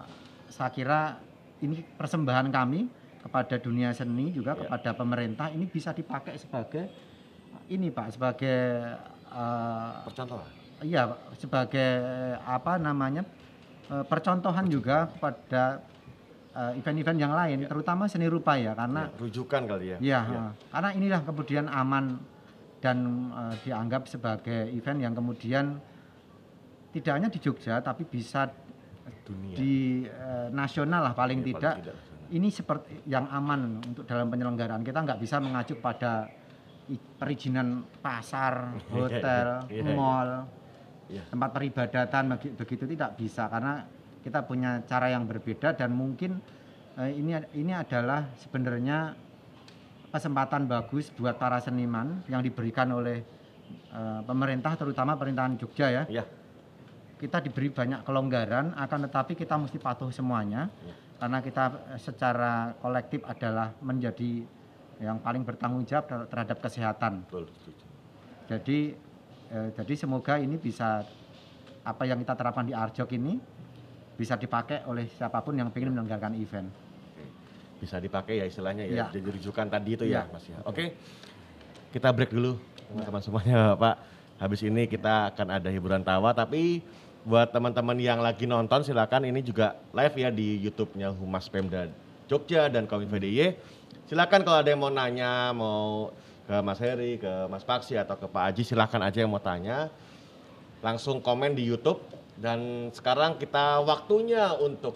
Speaker 2: saya kira ini persembahan kami kepada dunia seni juga
Speaker 5: Ya.
Speaker 2: kepada pemerintah ini bisa dipakai sebagai ini Pak sebagai eh,
Speaker 5: Percontohan.
Speaker 2: iya sebagai apa namanya percontohan juga kepada event-event yang lain terutama seni rupa ya karena
Speaker 5: Ya, rujukan kali ya.
Speaker 2: Ya,
Speaker 5: Ya.
Speaker 2: karena inilah kemudian aman dan eh, dianggap sebagai event yang kemudian tidak hanya di Jogja tapi bisa
Speaker 5: Dunia.
Speaker 2: di eh, nasional lah paling
Speaker 5: Ya,
Speaker 2: tidak.
Speaker 5: tidak.
Speaker 2: Ini seperti yang aman untuk dalam penyelenggaraan kita nggak bisa mengacu pada perizinan pasar,
Speaker 5: Iya, iya,
Speaker 2: hotel,
Speaker 5: iya,
Speaker 2: mall, tempat peribadatan begi- begitu tidak bisa karena kita punya cara yang berbeda dan mungkin eh, ini ini adalah sebenarnya kesempatan bagus buat para seniman yang diberikan oleh eh, pemerintah terutama pemerintahan Jogja ya.
Speaker 5: Iya.
Speaker 2: Kita diberi banyak kelonggaran akan tetapi kita mesti patuh semuanya
Speaker 5: Ya.
Speaker 2: karena kita eh, secara kolektif adalah menjadi yang paling bertanggung jawab ter- terhadap kesehatan.
Speaker 5: Betul.
Speaker 2: Jadi eh, jadi semoga ini bisa apa yang kita terapkan di Arjok ini bisa dipakai oleh siapa pun yang ingin menyelenggarakan event.
Speaker 5: Bisa dipakai ya istilahnya
Speaker 2: Iya.
Speaker 5: ya. Jadi rujukan tadi itu ya,
Speaker 2: Iya.
Speaker 5: Mas ya. Oke. Kita break dulu teman-teman semuanya, Pak. Habis ini kita akan ada hiburan tawa tapi buat teman-teman yang lagi nonton silakan ini juga live ya di YouTube-nya Humas Pemda Jogja dan Kominfo DIY. Silakan kalau ada yang mau nanya, mau ke Mas Heri, ke Mas Paksi atau ke Pak Aji silakan aja yang mau tanya. Langsung komen di YouTube dan sekarang kita waktunya untuk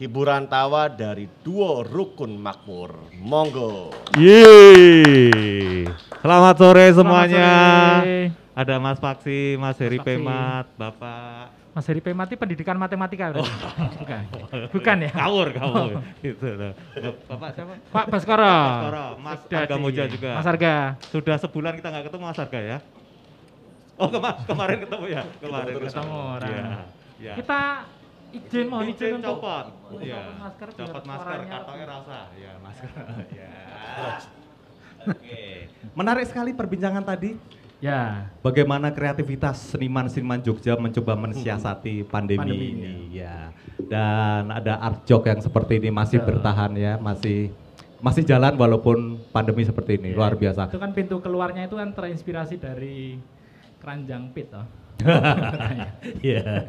Speaker 5: hiburan tawa dari duo Rukun Makmur. Monggo.
Speaker 7: Yeay. Selamat sore semuanya.
Speaker 3: sore.
Speaker 7: Ada Mas Paksi, Mas Heri
Speaker 3: Paksi.
Speaker 7: Pemat, Bapak.
Speaker 3: Mas Heri Pemati pendidikan matematika berarti? Bukan. Bukan ya?
Speaker 7: Kawur, kawur. Gitu loh. Bapak siapa?
Speaker 3: Pak Baskoro.
Speaker 7: Baskoro, Mas
Speaker 3: Sudah
Speaker 7: Arga Moja juga.
Speaker 3: Mas Arga.
Speaker 7: Sudah sebulan kita nggak ketemu Mas Arga ya? Oh kema- kemarin ketemu ya? Kemarin
Speaker 3: Ketemu orang.
Speaker 7: Iya, iya.
Speaker 3: Kita
Speaker 8: Izin mohon izin
Speaker 7: Izin
Speaker 8: untuk
Speaker 7: copot. Iya.
Speaker 8: copot masker
Speaker 7: Copot masker,
Speaker 8: lebih-
Speaker 7: rasa. Ya, masker. Ya. Oke. Menarik sekali perbincangan tadi.
Speaker 8: Ya.
Speaker 7: Bagaimana kreativitas seniman-seniman Jogja mencoba mensiasati pandemi,
Speaker 8: Pandemi,
Speaker 7: ini ya. Dan ada art jok yang seperti ini masih
Speaker 8: Betul.
Speaker 7: bertahan ya, masih masih jalan walaupun pandemi seperti ini. Luar biasa.
Speaker 8: Itu kan pintu keluarnya itu kan terinspirasi dari keranjang pit toh.
Speaker 7: Iya.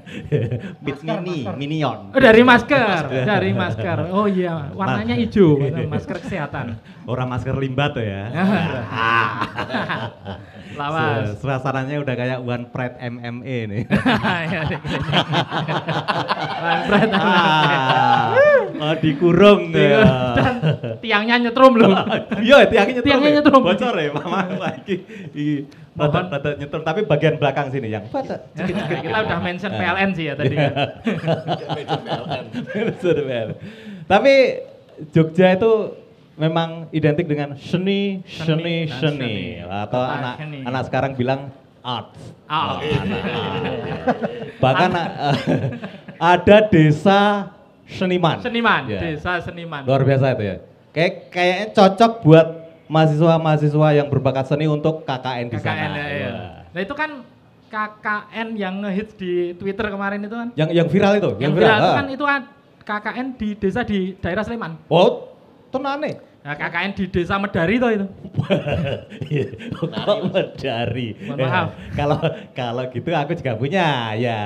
Speaker 7: Pit mini, minion.
Speaker 8: Oh, dari masker, dari masker. Oh iya, warnanya hijau, masker kesehatan.
Speaker 7: Orang masker limbah tuh ya.
Speaker 8: Lawas.
Speaker 7: Se- Suasananya udah kayak One Pride MMA nih.
Speaker 8: Ya, di klinik. Berat.
Speaker 7: ah, oh, dikurung ya.
Speaker 8: Dan tiangnya nyetrum loh.
Speaker 7: Iya, tiangnya nyetrum.
Speaker 8: Tiangnya
Speaker 7: ya?
Speaker 8: nyetrum.
Speaker 7: Bocor ya, mama lagi. Rada, rada nyetrum, tapi bagian belakang sini yang.
Speaker 8: Kita udah mention PLN sih ya tadi kan.
Speaker 7: Tapi Jogja itu memang identik dengan seni, seni,
Speaker 8: Seni
Speaker 7: atau
Speaker 8: Kota
Speaker 7: anak
Speaker 8: seni.
Speaker 7: anak sekarang bilang art.
Speaker 8: Ah.
Speaker 7: anak art. Bahkan eh, ada desa seniman.
Speaker 8: Seniman,
Speaker 7: Ya.
Speaker 8: desa seniman.
Speaker 7: Luar biasa itu ya. Kayak kayaknya cocok buat mahasiswa-mahasiswa yang berbakat seni untuk KKN di sana.
Speaker 8: KKN ya, ya.
Speaker 7: Wah.
Speaker 8: Nah itu kan KKN yang ngehits di Twitter kemarin itu kan.
Speaker 7: Yang yang viral itu,
Speaker 8: Yang viral itu
Speaker 7: ah.
Speaker 8: kan itu kan KKN di desa di daerah Sleman.
Speaker 7: Oh, tenane.
Speaker 8: Nah, KKN di desa Medari toh itu.
Speaker 7: Iya, Kok medari.
Speaker 8: Mohon maaf.
Speaker 7: Ya, Kalau kalau gitu aku juga punya ya.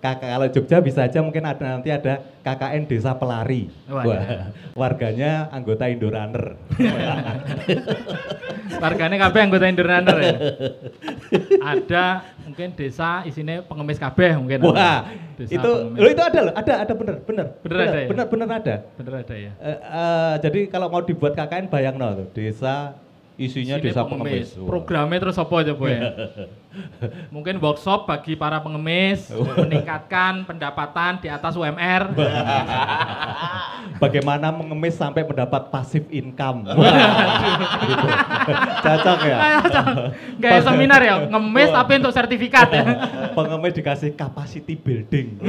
Speaker 7: Kakak kalau Jogja bisa aja mungkin ada nanti ada KKN Desa Pelari.
Speaker 8: Wah,
Speaker 7: Wah, warganya anggota Indorunner.
Speaker 8: Warganya kabeh anggota Indorunner ya. Ada mungkin desa isinya pengemis kabeh mungkin.
Speaker 7: Wah,
Speaker 8: Desa
Speaker 7: itu
Speaker 8: pengemis.
Speaker 7: loh, itu ada loh, ada ada bener bener.
Speaker 8: Bener ada ya?
Speaker 7: Bener bener ada.
Speaker 8: Bener ada ya.
Speaker 7: Eh, eh, jadi kalau mau dibuat KKN bayang no, tuh, desa isinya
Speaker 8: Sini
Speaker 7: desa pengemis. Wah.
Speaker 8: Programnya terus apa coba ya? Mungkin workshop bagi para pengemis meningkatkan pendapatan di atas UMR.
Speaker 7: Bagaimana mengemis sampai mendapat pasif income. Gitu. Cocok ya.
Speaker 8: Kayak seminar ya, ngemis tapi untuk sertifikat ya.
Speaker 7: Pengemis dikasih capacity building.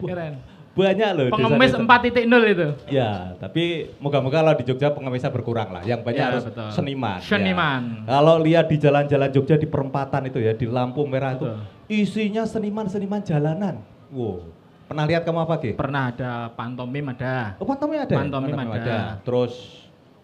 Speaker 8: Keren.
Speaker 7: Banyak loh.
Speaker 8: Pengemis
Speaker 7: desa-desa.
Speaker 8: 4.0 itu.
Speaker 7: Ya, tapi moga-moga kalau di Jogja pengemisnya berkurang lah. Yang banyak
Speaker 8: Ya,
Speaker 7: harus
Speaker 8: betul.
Speaker 7: seniman. ya.
Speaker 8: Seniman.
Speaker 7: Kalau lihat di jalan-jalan Jogja di perempatan itu ya, di lampu merah itu,
Speaker 8: Betul.
Speaker 7: isinya seniman-seniman jalanan. Wow. Pernah lihat kamu apa, Ki?
Speaker 8: Pernah ada pantomim ada.
Speaker 7: Oh, pantomim ada. ya?
Speaker 8: Pantomim ada.
Speaker 7: Terus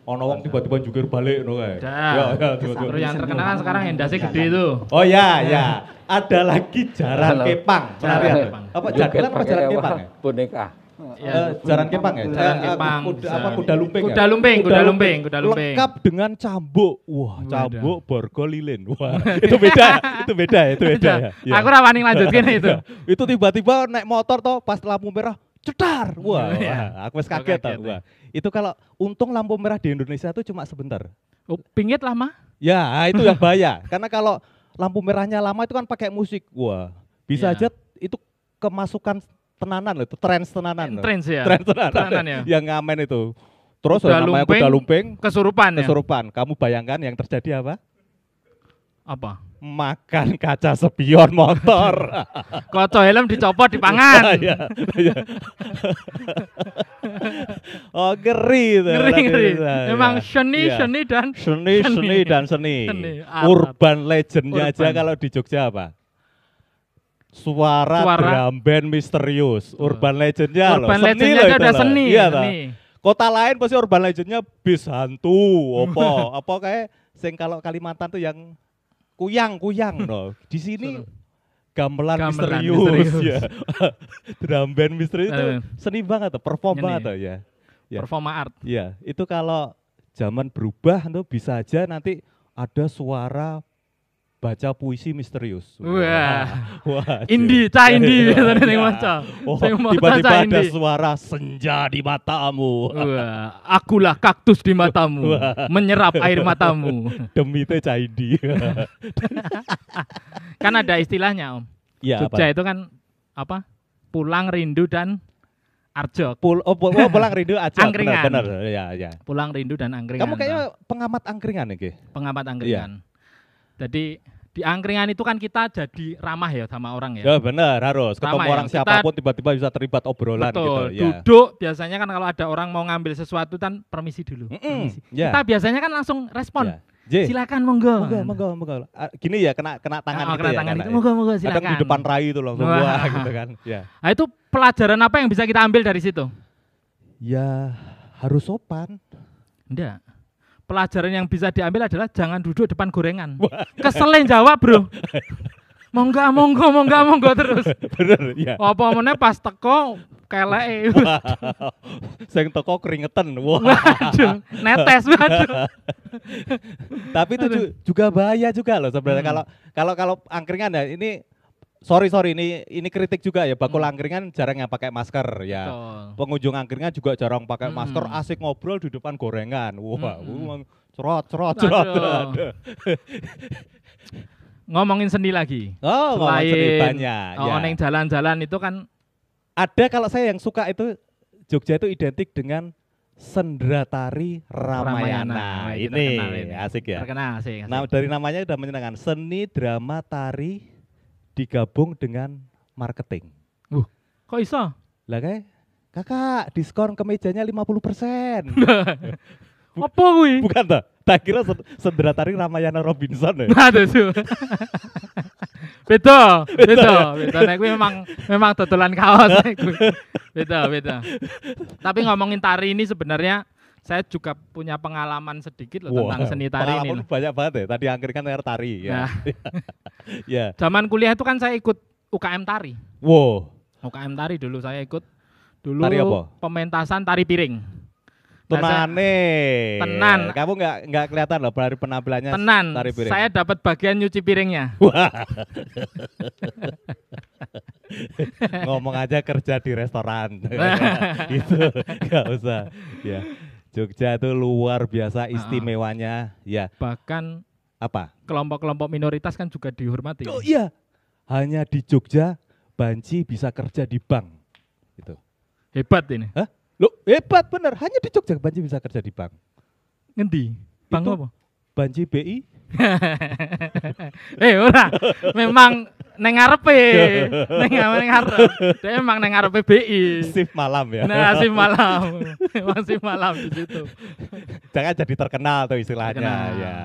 Speaker 7: ono wong tiba-tiba jungkir balik no kayak.
Speaker 8: Ada.
Speaker 7: Ya, ya, tiba-tiba.
Speaker 8: Terus yang terkenal kan sekarang endasnya gede itu.
Speaker 7: Oh ya, ya. Ada lagi jaran
Speaker 1: Halo.
Speaker 7: kepang.
Speaker 8: Jaran
Speaker 7: lihat?
Speaker 8: kepang.
Speaker 7: Apa jaran apa jaran kepang ya?
Speaker 1: Boneka.
Speaker 7: Eh, jaran kepang ya?
Speaker 8: Jaran kepang,
Speaker 7: Kuda, apa kuda lumping ya?
Speaker 8: Kuda lumping, kuda lumping, kuda lumping.
Speaker 7: Lengkap dengan cambuk. Wah, cambuk borgo lilin. Wah, itu beda, itu beda, itu beda ya. Ya.
Speaker 8: Aku rawani lanjutkan itu.
Speaker 7: itu tiba-tiba naik motor toh pas lampu merah cetar. Wah,
Speaker 8: Iya.
Speaker 7: wah, aku wis kaget
Speaker 8: Kaget.
Speaker 7: Wah. Itu kalau untung lampu merah di Indonesia itu cuma sebentar.
Speaker 8: Oh, pingit lama?
Speaker 7: Ya, itu yang bahaya. Karena kalau lampu merahnya lama itu kan pakai musik. Wah, bisa
Speaker 8: Iya.
Speaker 7: aja itu kemasukan tenanan loh, itu tren tenanan.
Speaker 8: Trends ya.
Speaker 7: Tren tenanan.
Speaker 8: Tenanan ya.
Speaker 7: Yang ngamen itu. Terus
Speaker 8: Kuda
Speaker 7: yang namanya
Speaker 8: lumping,
Speaker 7: kuda lumping,
Speaker 8: Kesurupan ya.
Speaker 7: kesurupan. Kamu bayangkan yang terjadi apa?
Speaker 8: Apa?
Speaker 7: Makan kaca spion motor.
Speaker 8: Koco helm dicopot di pangan.
Speaker 7: Iya, iya. oh, ngeri itu.
Speaker 8: Ngeri ngeri.
Speaker 7: Indonesia,
Speaker 8: Memang
Speaker 7: ya.
Speaker 8: seni
Speaker 7: Iya.
Speaker 8: seni dan
Speaker 7: Seni, seni dan seni.
Speaker 8: Seni,
Speaker 7: Urban legendnya aja kalau di Jogja apa? Suara,
Speaker 8: Suara.
Speaker 7: drum band misterius. Urban legendnya loh.
Speaker 8: urban
Speaker 7: Seni
Speaker 8: legendnya
Speaker 7: loh
Speaker 8: aja
Speaker 7: itu
Speaker 8: udah
Speaker 7: loh.
Speaker 8: seni.
Speaker 7: Iya
Speaker 8: seni.
Speaker 7: Kota lain pasti urban legendnya bis hantu, apa, apa kayak sing kalau Kalimantan tuh yang kuyang kuyang no. Di sini gamelan,
Speaker 8: Gamelan
Speaker 7: misterius,
Speaker 8: misterius.
Speaker 7: ya. Drum band misterius itu seni banget tuh, perform
Speaker 8: Nyeni.
Speaker 7: banget tuh ya. Ya.
Speaker 8: Performa art.
Speaker 7: Iya, itu kalau zaman berubah tuh bisa aja nanti ada suara baca puisi misterius.
Speaker 8: Wah.
Speaker 7: Wah.
Speaker 8: Indie, cah indie
Speaker 7: Iya.
Speaker 8: biasanya yang maca.
Speaker 7: Oh, tiba-tiba
Speaker 8: cah
Speaker 7: ada suara senja di matamu.
Speaker 8: Wah, akulah kaktus di matamu,
Speaker 7: Wah.
Speaker 8: menyerap air matamu.
Speaker 7: Demi teh caidi.
Speaker 8: Kan ada istilahnya, Om.
Speaker 7: Iya,
Speaker 8: Jogja
Speaker 7: apa?
Speaker 8: itu kan apa? Pulang rindu dan arjok.
Speaker 7: Pul oh, pul- oh, pulang rindu aja.
Speaker 8: Angkringan.
Speaker 7: Benar, benar. Ya, ya.
Speaker 8: Pulang rindu dan angkringan.
Speaker 7: Kamu kayaknya pengamat angkringan nih,
Speaker 8: pengamat angkringan. Jadi di angkringan itu kan kita jadi ramah ya sama orang ya.
Speaker 7: Ya benar harus ketemu
Speaker 8: Ramai
Speaker 7: orang
Speaker 8: yang kita-
Speaker 7: siapa pun tiba-tiba bisa terlibat obrolan
Speaker 8: Betul.
Speaker 7: gitu. Ya.
Speaker 8: Duduk biasanya kan kalau ada orang mau ngambil sesuatu kan permisi dulu.
Speaker 7: Mm-mm,
Speaker 8: Permisi.
Speaker 7: ya.
Speaker 8: Kita biasanya kan langsung respon.
Speaker 7: Ya. J,
Speaker 8: Silakan monggo.
Speaker 7: monggo, monggo, monggo. Gini ya kena kena tangan
Speaker 8: Oh,
Speaker 7: gitu
Speaker 8: kena
Speaker 7: ya.
Speaker 8: tangan
Speaker 7: kena
Speaker 8: itu
Speaker 7: ya.
Speaker 8: monggo monggo
Speaker 7: Kadang
Speaker 8: silakan.
Speaker 7: di depan rai itu langsung
Speaker 8: Wah.
Speaker 7: wah gitu kan. Ya.
Speaker 8: Nah, itu pelajaran apa yang bisa kita ambil dari situ?
Speaker 7: Ya harus sopan.
Speaker 8: Enggak. Pelajaran yang bisa diambil adalah jangan duduk depan gorengan. Keselin jawab, Bro. Monggo, monggo, monggo, monggo terus.
Speaker 7: Bener ya.
Speaker 8: Apa meneh pas teko keleke.
Speaker 7: Sing teko keringetan. Wah.
Speaker 8: Waduh, netes waduh.
Speaker 7: Tapi itu ju- juga bahaya juga loh sebenarnya
Speaker 8: Hmm.
Speaker 7: kalau kalau kalau angkringan ya ini sorry sorry ini ini kritik juga ya bakul
Speaker 8: Hmm.
Speaker 7: angkringan jarang yang pakai masker ya.
Speaker 8: Betul.
Speaker 7: Pengunjung angkringan juga jarang pakai
Speaker 8: Hmm.
Speaker 7: masker asik ngobrol di depan gorengan. Wah,
Speaker 8: Hmm.
Speaker 7: cerot cerot cerot.
Speaker 8: Ngomongin seni lagi.
Speaker 7: Oh, ngomong seni
Speaker 8: Selain
Speaker 7: banyak.
Speaker 8: oh,
Speaker 7: ya.
Speaker 8: neng jalan-jalan itu kan
Speaker 7: Ada kalau saya yang suka itu Jogja itu identik dengan sendera tari Ramayana.
Speaker 8: Ramayana. Wah,
Speaker 7: Ini,
Speaker 8: ini.
Speaker 7: asik ya.
Speaker 8: terkenal sih.
Speaker 7: Nah, dari namanya udah menyenangkan. Seni drama tari digabung dengan marketing.
Speaker 8: Kok iso?
Speaker 7: Lah kayak kakak diskon kemejanya 50%.
Speaker 8: Apa kuwi?
Speaker 7: Bukan toh? Tak kira sen- sendera tari Ramayana Robinson ya.
Speaker 8: Aduh, su. beda, beda, beda. Nek kuwi memang memang dodolan kaos nek. Beda, beda. Tapi ngomongin tari ini sebenarnya saya juga punya pengalaman sedikit loh tentang seni tari ini.
Speaker 7: pengalaman
Speaker 8: loh.
Speaker 7: banyak banget ya. Tadi angkringan air tari ya.
Speaker 8: Nah,
Speaker 7: ya.
Speaker 8: zaman kuliah itu kan saya ikut UKM tari.
Speaker 7: Wow.
Speaker 8: UKM tari dulu saya ikut dulu
Speaker 7: Tari apa?
Speaker 8: pementasan tari piring. Nah,
Speaker 7: Tenane.
Speaker 8: Tenan.
Speaker 7: Kamu nggak nggak kelihatan loh dari penampilannya
Speaker 8: Tenan,
Speaker 7: tari piring.
Speaker 8: saya dapat bagian nyuci piringnya.
Speaker 7: ngomong aja kerja di restoran. itu nggak usah. Ya. Jogja itu luar biasa istimewanya. Ya.
Speaker 8: Bahkan
Speaker 7: Apa?
Speaker 8: kelompok-kelompok minoritas kan juga dihormati.
Speaker 7: Oh iya. Hanya di Jogja Banci bisa kerja di bank. Itu.
Speaker 8: Hebat ini.
Speaker 7: Loh, hebat bener. Hanya di Jogja Banci bisa kerja di bank.
Speaker 8: Ngendi? Bang
Speaker 7: Itu-
Speaker 8: apa?
Speaker 7: Banci BI
Speaker 8: eh ora, memang neng ngarepe, neng neng ngarep. Dia emang neng ngarepe BI.
Speaker 7: shift malam ya.
Speaker 8: Nah, si malam, emang si malam di situ.
Speaker 7: Jangan jadi terkenal tuh istilahnya
Speaker 8: Terkenal.
Speaker 7: ya.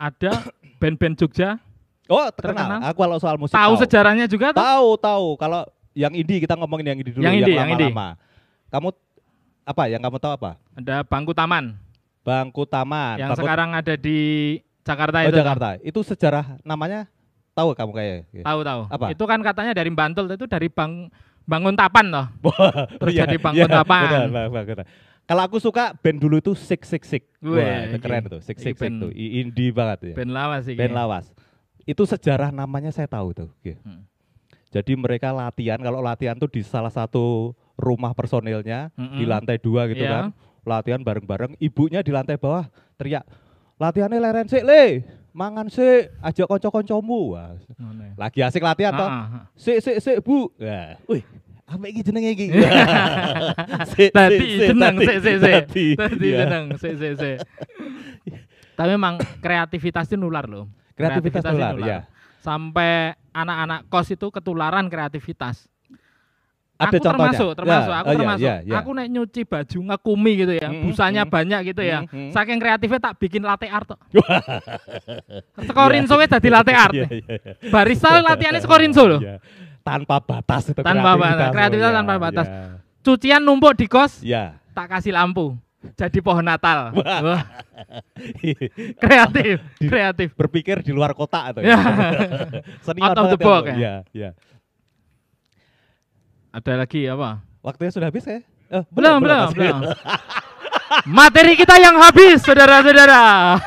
Speaker 8: Ada band-band Jogja,
Speaker 7: Oh, terkenal.
Speaker 8: Terkenal.
Speaker 7: Aku kalau soal musik
Speaker 8: tahu sejarahnya juga tuh?
Speaker 7: Tahu, tahu. Kalau yang indie kita ngomongin yang indie dulu,
Speaker 8: Yang
Speaker 7: yang,
Speaker 8: indie, yang
Speaker 7: lama-lama. Kamu apa? Yang kamu tahu apa?
Speaker 8: Ada Bangku Taman
Speaker 7: Bangku Taman.
Speaker 8: yang
Speaker 7: Bangku
Speaker 8: sekarang ada di Jakarta
Speaker 7: oh,
Speaker 8: itu.
Speaker 7: Jakarta. Itu sejarah namanya tahu kamu kayak.
Speaker 8: Tahu tahu.
Speaker 7: Apa?
Speaker 8: Itu kan katanya dari Bantul itu dari Bang Bangun Tapan toh. Terus
Speaker 7: Iya,
Speaker 8: Bangku
Speaker 7: iya,
Speaker 8: Tapan.
Speaker 7: benar, benar, benar. Kalau aku suka band dulu itu Sik Sik Sik.
Speaker 8: Weh,
Speaker 7: Wah, itu keren tuh. Sik Sik Sik tuh. Indie banget ya.
Speaker 8: Band lawas sih.
Speaker 7: Band lawas. Itu sejarah namanya saya tahu tuh.
Speaker 8: Hmm.
Speaker 7: Jadi mereka latihan, kalau latihan tuh di salah satu rumah personilnya
Speaker 8: Mm-mm.
Speaker 7: di lantai dua gitu
Speaker 8: Iya.
Speaker 7: kan. Latihan bareng-bareng, ibunya di lantai bawah teriak, latihannya leren sik le, mangan sik, ajak konco-koncomu. Wah, lagi asik latihan toh. Sik sik sik bu. Wah, wih, apa iki jenenge iki?
Speaker 8: Tadi jeneng sik sik sik.
Speaker 7: tadi. Iya.
Speaker 8: jeneng sik sik sik. Tapi memang kreativitas itu nular loh.
Speaker 7: Kreativitas
Speaker 8: itu
Speaker 7: nular, ya.
Speaker 8: Sampai anak-anak kos itu ketularan kreativitas.
Speaker 7: Ada
Speaker 8: aku
Speaker 7: contohnya?
Speaker 8: termasuk, termasuk,
Speaker 7: Ya,
Speaker 8: aku
Speaker 7: oh iya,
Speaker 8: termasuk.
Speaker 7: iya, iya.
Speaker 8: Aku naik nyuci baju ngekumi gitu ya,
Speaker 7: Mm,
Speaker 8: busanya
Speaker 7: mm.
Speaker 8: banyak gitu ya.
Speaker 7: Mm, mm.
Speaker 8: Saking kreatifnya tak bikin latte art. Sekorin sowe dadi latte art.
Speaker 7: Iya, iya, iya.
Speaker 8: Barista latihannya sekorin loh.
Speaker 7: Iya. Tanpa batas itu
Speaker 8: Tanpa batas,
Speaker 7: kreativitas.
Speaker 8: kreativitas
Speaker 7: Oh,
Speaker 8: tanpa
Speaker 7: iya,
Speaker 8: batas.
Speaker 7: iya.
Speaker 8: Cucian numpuk di kos,
Speaker 7: Ya.
Speaker 8: tak kasih lampu. Jadi pohon Natal. Wah, kreatif, kreatif.
Speaker 7: Berpikir di luar kotak atau
Speaker 8: Ya.
Speaker 7: Seniman
Speaker 8: Out of the
Speaker 7: banget
Speaker 8: box,
Speaker 7: kamu.
Speaker 8: ya.
Speaker 7: Iya, iya.
Speaker 8: Ada lagi apa?
Speaker 7: Waktunya sudah habis ya? Eh,
Speaker 8: Belum, belum,
Speaker 7: masih.
Speaker 8: belum. Materi kita yang habis, saudara-saudara.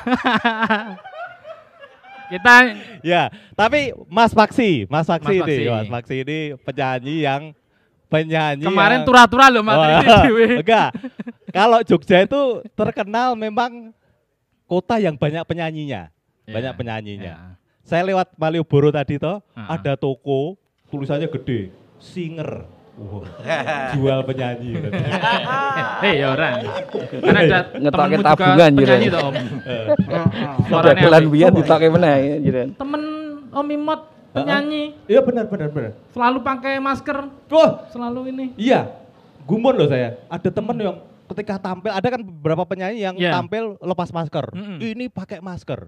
Speaker 8: kita
Speaker 7: Ya, tapi Mas Paksi, Mas Paksi
Speaker 8: Mas
Speaker 7: ini,
Speaker 8: Paksi.
Speaker 7: Mas Paksi ini penyanyi yang penyanyi
Speaker 8: kemarin
Speaker 7: yang,
Speaker 8: tura-tura loh materi dewe.
Speaker 7: Enggak. Kalau Jogja itu terkenal memang kota yang banyak penyanyinya. Banyak
Speaker 8: Iya,
Speaker 7: penyanyinya.
Speaker 8: iya.
Speaker 7: Saya lewat Malioboro tadi toh,
Speaker 8: Ah.
Speaker 7: ada toko tulisannya gede, singer. Jual penyanyi.
Speaker 3: Hei ya orang. Kan ada juga
Speaker 1: tabungan,
Speaker 3: penyanyi
Speaker 1: Jiren.
Speaker 3: toh Om.
Speaker 1: Bulan
Speaker 3: apik.
Speaker 1: biyen ditoke meneh ya, Jiren.
Speaker 3: Temen Om Imot penyanyi
Speaker 7: Iya benar benar benar.
Speaker 3: selalu pakai masker,
Speaker 7: Wah,
Speaker 3: selalu ini.
Speaker 7: iya. Gumun loh saya. Ada temen yang ketika tampil ada kan beberapa penyanyi yang
Speaker 3: Iya.
Speaker 7: tampil lepas masker.
Speaker 3: Mm-mm.
Speaker 7: Ini pakai masker.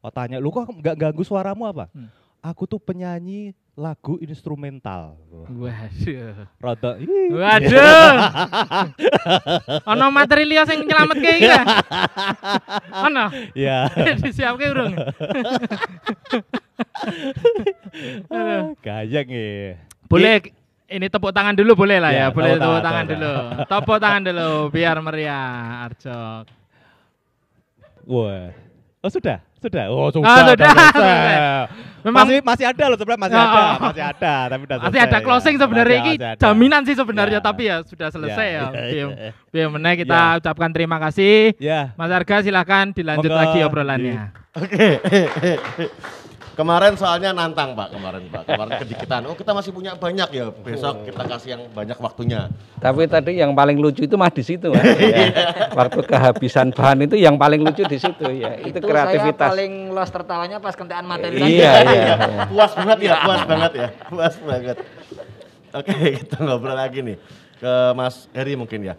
Speaker 7: Oh tanya, lu kok nggak ganggu suaramu apa?
Speaker 3: Hmm.
Speaker 7: Aku tuh penyanyi lagu instrumental.
Speaker 3: Waduh.
Speaker 7: Rada.
Speaker 3: Waduh. Ono materi liya sing nyelametke iki ta? Ono.
Speaker 7: Ya,
Speaker 3: Disiapke urung. Aduh.
Speaker 7: gayeng ya.
Speaker 3: Boleh ini tepuk tangan dulu boleh lah ya,
Speaker 7: Ya,
Speaker 3: boleh
Speaker 7: tepuk
Speaker 3: tepuk
Speaker 7: tangan,
Speaker 3: tangan dulu. Tepuk tangan dulu biar meriah Arjok.
Speaker 7: Wah. Oh sudah, sudah. Oh
Speaker 3: Ah, sudah, selesai. Memang
Speaker 7: masih masih ada loh sebenarnya masih
Speaker 3: Oh,
Speaker 7: ada,
Speaker 3: oh.
Speaker 7: masih ada, tapi udah
Speaker 3: Masih ada
Speaker 7: ya.
Speaker 3: closing sebenarnya
Speaker 7: Masih-
Speaker 3: ini jaminan sih sebenarnya
Speaker 7: Ya.
Speaker 3: tapi ya sudah selesai ya.
Speaker 7: Ya,
Speaker 3: Biar,
Speaker 7: ya,
Speaker 3: meneh kita
Speaker 7: Ya.
Speaker 3: ucapkan terima kasih.
Speaker 7: Ya.
Speaker 3: Mas Arga silahkan dilanjut
Speaker 7: Monggo.
Speaker 3: lagi obrolannya.
Speaker 5: Oke. Kemarin soalnya nantang Pak, kemarin Pak. Kemarin kedikitan. Oh kita masih punya banyak ya. Besok kita kasih yang banyak waktunya.
Speaker 1: Tapi tadi yang paling lucu itu mah di situ, Mas. Ya. Waktu kehabisan bahan itu yang paling lucu di situ ya. Itu,
Speaker 6: Itu
Speaker 1: kreativitas.
Speaker 6: saya paling los tertawanya pas kentean materi
Speaker 1: Iya,
Speaker 6: tadi.
Speaker 1: iya, iya.
Speaker 5: Puas banget ya, puas banget ya. Puas banget. Oke, kita ngobrol lagi nih ke Mas Heri mungkin ya.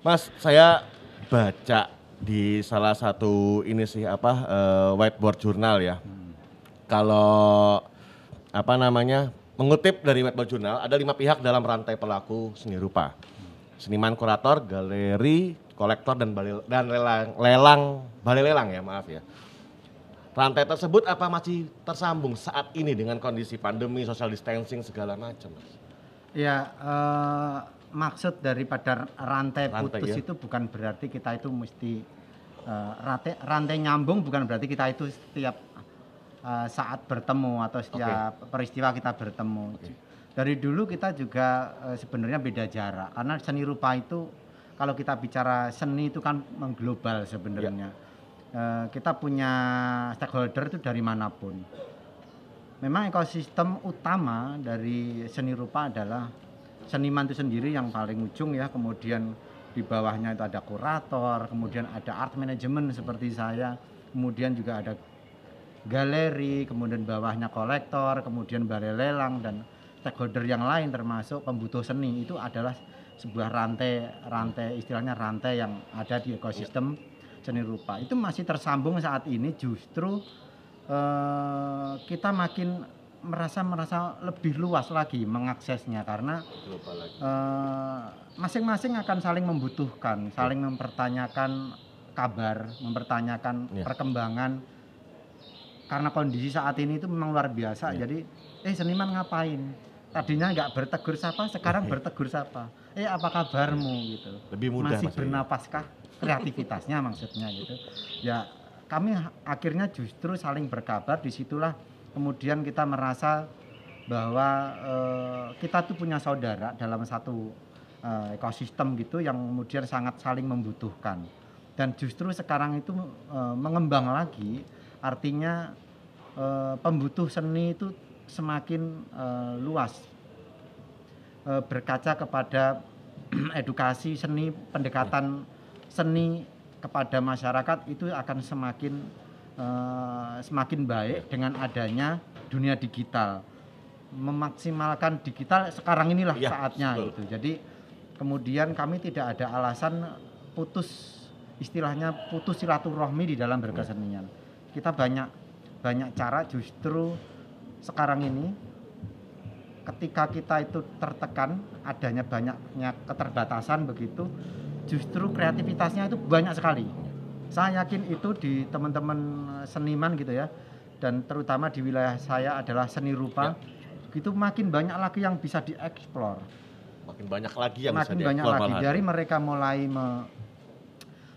Speaker 5: Mas, saya baca di salah satu ini sih apa eh, whiteboard jurnal ya. Kalau apa namanya mengutip dari whiteboard jurnal ada lima pihak dalam rantai pelaku seni rupa. Seniman kurator, galeri, kolektor dan balai, dan lelang, lelang balai lelang ya maaf ya. Rantai tersebut apa masih tersambung saat ini dengan kondisi pandemi, social distancing segala macam, Mas?
Speaker 2: Ya, eh, maksud daripada rantai
Speaker 5: Rantai,
Speaker 2: putus
Speaker 5: ya.
Speaker 2: itu bukan berarti kita itu mesti eh, rantai rantai nyambung bukan berarti kita itu setiap eh, saat bertemu atau setiap peristiwa kita bertemu. Dari dulu kita juga eh, sebenarnya beda jarak. Karena seni rupa itu kalau kita bicara seni itu kan mengglobal sebenarnya. Eh, kita punya stakeholder itu dari mana pun. Memang ekosistem utama dari seni rupa adalah seniman itu sendiri yang paling ujung ya. Kemudian di bawahnya itu ada kurator kemudian ada art management seperti saya. Kemudian juga ada galeri kemudian bawahnya kolektor kemudian balai lelang dan stakeholder yang lain termasuk pembutuh seni itu adalah sebuah rantai rantai istilahnya rantai yang ada di ekosistem seni rupa itu masih tersambung saat ini justru eh, kita makin merasa merasa lebih luas lagi mengaksesnya karena eh, masing-masing akan saling membutuhkan, saling mempertanyakan kabar, mempertanyakan
Speaker 5: Ya.
Speaker 2: perkembangan. Karena kondisi saat ini itu memang luar biasa.
Speaker 5: Ya.
Speaker 2: Jadi, eh seniman ngapain? Tadinya nggak bertegur sapa, sekarang bertegur sapa. Eh apa kabarmu gitu?
Speaker 5: Lebih mudah
Speaker 2: Masih
Speaker 5: Mas. ya?
Speaker 2: bernapaskah kreativitasnya maksudnya gitu. Ya kami akhirnya justru saling berkabar di situlah kemudian kita merasa bahwa eh, kita tuh punya saudara dalam satu eh, ekosistem gitu yang kemudian sangat saling membutuhkan dan justru sekarang itu eh, mengembang lagi artinya eh, pembutuh seni itu semakin eh, luas. Eh, berkaca kepada edukasi seni pendekatan seni kepada masyarakat itu akan semakin eh, semakin baik dengan adanya dunia digital. Memaksimalkan digital sekarang inilah
Speaker 5: Iya,
Speaker 2: saatnya
Speaker 5: betul.
Speaker 2: gitu. Jadi kemudian kami tidak ada alasan putus istilahnya putus silaturahmi di dalam berkesenian kita banyak banyak cara justru sekarang ini ketika kita itu tertekan adanya banyaknya keterbatasan begitu justru kreativitasnya itu banyak sekali. Saya yakin itu di teman-teman seniman gitu ya dan terutama di wilayah saya adalah seni rupa itu makin banyak lagi yang bisa dieksplor.
Speaker 5: Makin banyak lagi yang
Speaker 2: makin
Speaker 5: bisa
Speaker 2: banyak
Speaker 5: dieksplor
Speaker 2: lagi.
Speaker 5: malahan.
Speaker 2: dari mereka mulai me-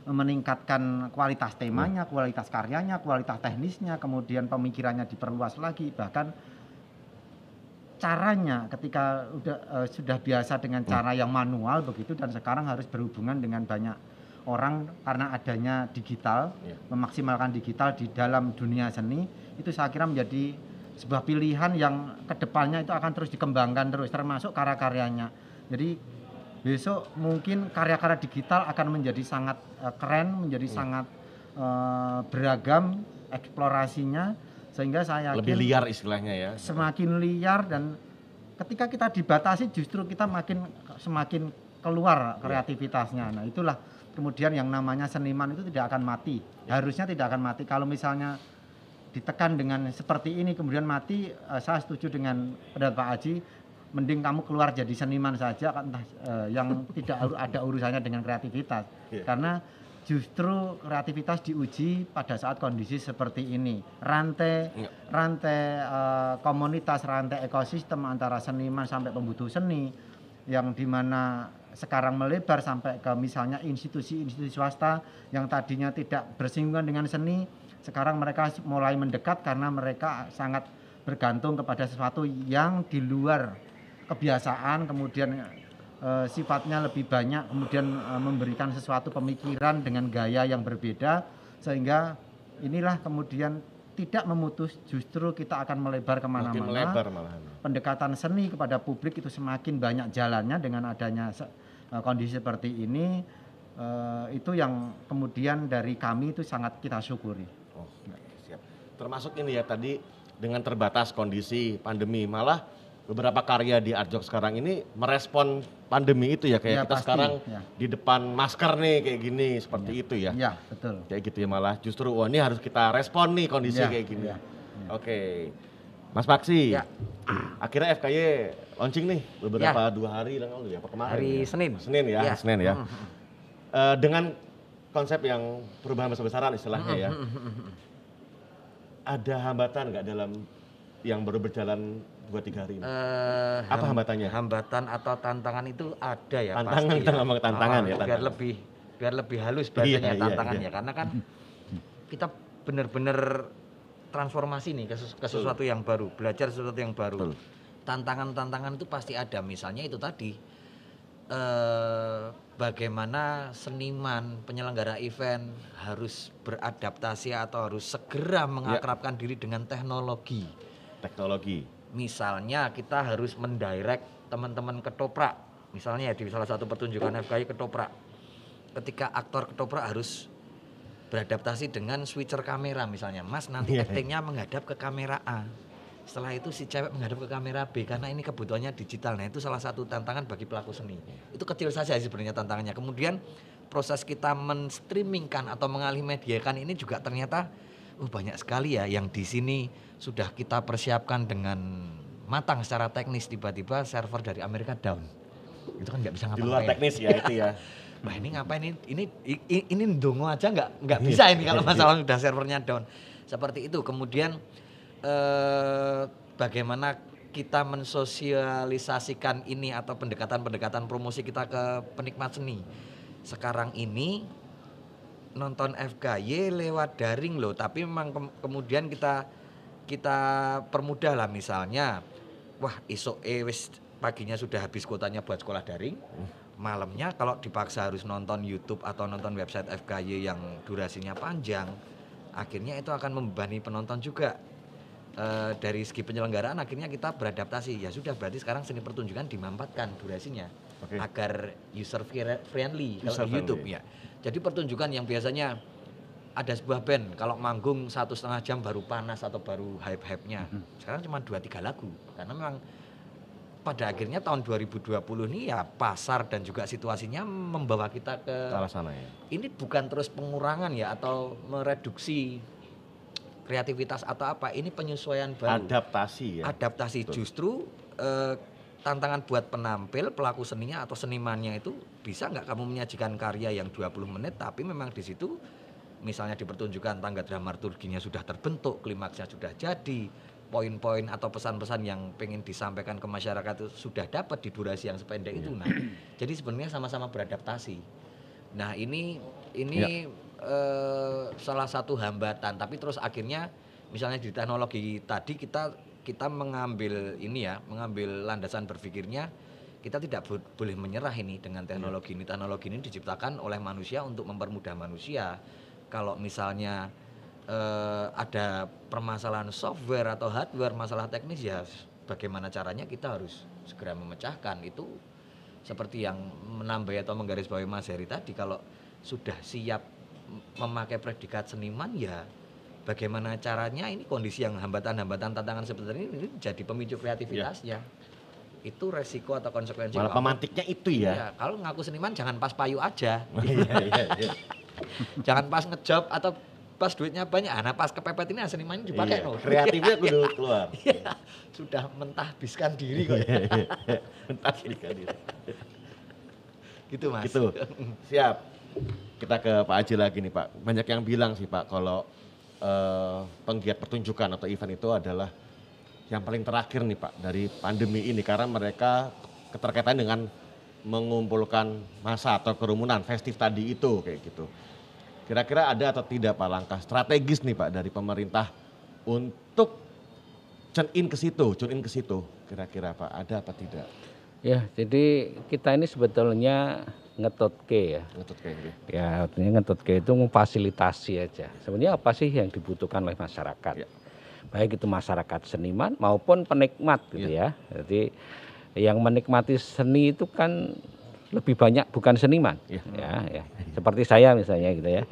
Speaker 2: meningkatkan kualitas temanya, kualitas karyanya, kualitas teknisnya, kemudian pemikirannya diperluas lagi, bahkan caranya ketika udah eh, sudah biasa dengan cara yang manual begitu dan sekarang harus berhubungan dengan banyak orang karena adanya digital,
Speaker 5: Iya.
Speaker 2: memaksimalkan digital di dalam dunia seni itu saya kira menjadi sebuah pilihan yang ke depannya itu akan terus dikembangkan terus termasuk karya-karyanya. Jadi besok mungkin karya-karya digital akan menjadi sangat eh, keren, menjadi sangat eh, beragam eksplorasinya sehingga saya yakin
Speaker 5: Lebih liar istilahnya ya.
Speaker 2: semakin liar dan ketika kita dibatasi justru kita makin semakin keluar kreativitasnya. Nah, itulah kemudian yang namanya seniman itu tidak akan mati. Harusnya tidak akan mati. Kalau misalnya ditekan dengan seperti ini kemudian mati, eh, saya setuju dengan pendapat Pak Haji, mending kamu keluar jadi seniman saja entah eh, yang tidak ada urusannya dengan kreativitas.
Speaker 5: Iya.
Speaker 2: Karena justru kreativitas diuji pada saat kondisi seperti ini. Rantai
Speaker 5: Iya.
Speaker 2: rantai eh, komunitas, rantai ekosistem antara seniman sampai pembutuh seni yang di mana sekarang melebar sampai ke misalnya institusi-institusi swasta yang tadinya tidak bersinggungan dengan seni, sekarang mereka mulai mendekat karena mereka sangat bergantung kepada sesuatu yang di luar kebiasaan, kemudian eh, sifatnya lebih banyak, kemudian eh, memberikan sesuatu pemikiran dengan gaya yang berbeda, sehingga inilah kemudian tidak memutus, justru kita akan melebar
Speaker 5: ke
Speaker 2: mana-mana
Speaker 5: melebar malahan.
Speaker 2: pendekatan seni kepada publik itu semakin banyak jalannya dengan adanya se- eh, kondisi seperti ini eh, itu yang kemudian dari kami itu sangat kita syukuri.
Speaker 5: Oh, siap. Termasuk ini ya tadi dengan terbatas kondisi pandemi, malah beberapa karya di Arjok sekarang ini merespon pandemi itu ya kayak
Speaker 2: Ya,
Speaker 5: kita
Speaker 2: pasti,
Speaker 5: sekarang
Speaker 2: ya.
Speaker 5: di depan masker nih kayak gini seperti itu ya.
Speaker 2: Ya betul.
Speaker 5: Kayak gitu ya malah justru wah ini harus kita respon nih kondisi
Speaker 2: Ya,
Speaker 5: kayak gini.
Speaker 2: ya,
Speaker 5: Oke. Mas Paksi.
Speaker 6: Ya.
Speaker 5: Akhirnya FKY launching nih beberapa dua hari yang lalu ya, apa kemarin?
Speaker 6: Hari
Speaker 5: ya?
Speaker 6: Senin.
Speaker 5: Senin ya,
Speaker 6: Ya.
Speaker 5: Senin ya.
Speaker 6: Mm,
Speaker 5: Eh, dengan konsep yang perubahan besar-besaran istilahnya ya. Ada hambatan nggak dalam yang baru berjalan dua tiga hari ini?
Speaker 6: Eh,
Speaker 5: Apa
Speaker 6: ham-
Speaker 5: hambatannya?
Speaker 6: Hambatan atau tantangan itu ada ya
Speaker 5: Tantangan,
Speaker 6: pasti
Speaker 5: kita ngomong tantangan
Speaker 6: Ah,
Speaker 5: ya,
Speaker 6: Biar
Speaker 5: tantangan.
Speaker 6: lebih biar lebih halus
Speaker 5: Iya,
Speaker 6: bahasanya
Speaker 5: iya,
Speaker 6: tantangan
Speaker 5: iya.
Speaker 6: ya karena kan kita benar-benar transformasi nih ke, sesu- ke sesuatu yang baru, belajar sesuatu yang baru. Tantangan-tantangan itu pasti ada. Misalnya itu tadi eh bagaimana seniman penyelenggara event harus beradaptasi atau harus segera mengakrabkan diri dengan teknologi.
Speaker 5: Teknologi.
Speaker 6: Misalnya kita harus mendirect teman-teman ketoprak. Misalnya di salah satu pertunjukan FKI ketoprak. Ketika aktor ketoprak harus beradaptasi dengan switcher kamera misalnya. Mas nanti
Speaker 5: Iya.
Speaker 6: actingnya menghadap ke kamera A. Setelah itu si cewek menghadap ke kamera B karena ini kebutuhannya digital. Nah itu salah satu tantangan bagi pelaku seni. Itu kecil saja sih sebenarnya tantangannya. Kemudian proses kita menstreamingkan atau mengalih mediakan ini juga ternyata oh banyak sekali ya yang di sini sudah kita persiapkan dengan matang secara teknis tiba-tiba server dari Amerika down. Itu kan nggak bisa
Speaker 5: Di
Speaker 6: ngapa-ngapain.
Speaker 5: luar teknis ya itu ya.
Speaker 6: Wah ini ngapain ini ini ini, ini ndongo aja nggak nggak bisa ini kalau masalah udah servernya down. Seperti itu. Kemudian eh, bagaimana kita mensosialisasikan ini atau pendekatan-pendekatan promosi kita ke penikmat seni. Sekarang ini nonton FKY lewat daring loh, tapi memang kem- kemudian kita kita permudah lah misalnya, wah isok eh wis paginya sudah habis kuotanya buat sekolah daring, malamnya kalau dipaksa harus nonton YouTube atau nonton website FKY yang durasinya panjang, akhirnya itu akan membebani penonton juga. Eh, dari segi penyelenggaraan akhirnya kita beradaptasi ya sudah berarti sekarang seni pertunjukan dimampatkan durasinya
Speaker 5: Oke.
Speaker 6: agar user fri- friendly kalau
Speaker 5: User
Speaker 6: di YouTube
Speaker 5: friendly.
Speaker 6: ya. Jadi pertunjukan yang biasanya ada sebuah band kalau manggung satu setengah jam baru panas atau baru hype hype nya sekarang cuma dua tiga lagu karena memang pada akhirnya tahun 2020 ini ya pasar dan juga situasinya membawa kita ke
Speaker 5: Ke arah sana ya.
Speaker 6: ini bukan terus pengurangan ya atau mereduksi kreativitas atau apa ini penyesuaian baru
Speaker 5: Adaptasi ya.
Speaker 6: adaptasi
Speaker 5: Betul.
Speaker 6: justru eh, tantangan buat penampil pelaku seninya atau senimannya itu bisa nggak kamu menyajikan karya yang 20 menit tapi memang di situ misalnya di pertunjukan tangga dramaturginya sudah terbentuk klimaksnya sudah jadi poin-poin atau pesan-pesan yang pengen disampaikan ke masyarakat itu sudah dapat di durasi yang sependek itu nah jadi sebenarnya sama-sama beradaptasi. Nah ini ini eh, salah satu hambatan tapi terus akhirnya misalnya di teknologi tadi kita kita mengambil ini ya mengambil landasan berpikirnya kita tidak bo- boleh menyerah ini dengan teknologi ini. Teknologi ini diciptakan oleh manusia untuk mempermudah manusia. Kalau misalnya eh, ada permasalahan software atau hardware, masalah teknis ya bagaimana caranya kita harus segera memecahkan. Itu seperti yang menambah atau menggarisbawahi Mas Heri tadi kalau sudah siap memakai predikat seniman ya bagaimana caranya ini kondisi yang hambatan-hambatan tantangan seperti ini, ini jadi pemicu kreativitasnya itu resiko atau konsekuensi
Speaker 5: Malah pemantiknya itu ya.
Speaker 6: Iya, kalau ngaku seniman jangan pas payu aja
Speaker 5: Iya, iya, iya.
Speaker 6: jangan pas ngejob atau pas duitnya banyak nah pas kepepet ini seniman dipakai
Speaker 5: Iya,
Speaker 6: loh
Speaker 5: Kreatifnya kudu keluar.
Speaker 6: Iya, sudah mentahbiskan diri kok
Speaker 5: Iya,
Speaker 6: ya.
Speaker 5: Entar berikan diri.
Speaker 6: gitu mas
Speaker 5: Gitu. Siap. Kita ke Pak Aji lagi nih Pak. Banyak yang bilang sih Pak kalau eh, penggiat pertunjukan atau event itu adalah yang paling terakhir nih Pak dari pandemi ini karena mereka keterkaitan dengan mengumpulkan masa atau kerumunan festif tadi itu kayak gitu. Kira-kira ada atau tidak Pak langkah strategis nih Pak dari pemerintah untuk tune in ke situ, tune in ke situ. Kira-kira Pak ada apa tidak?
Speaker 1: Ya, jadi kita ini sebetulnya ngetotke ya.
Speaker 5: Ngetut kayak gitu.
Speaker 1: Ya, artinya ngetotke itu memfasilitasi aja. Sebenarnya apa sih yang dibutuhkan oleh masyarakat?
Speaker 5: Ya.
Speaker 1: Baik itu masyarakat seniman maupun penikmat gitu ya. Jadi yang menikmati seni itu kan lebih banyak bukan seniman.
Speaker 5: Ya.
Speaker 1: Ya, ya. Seperti saya misalnya gitu ya.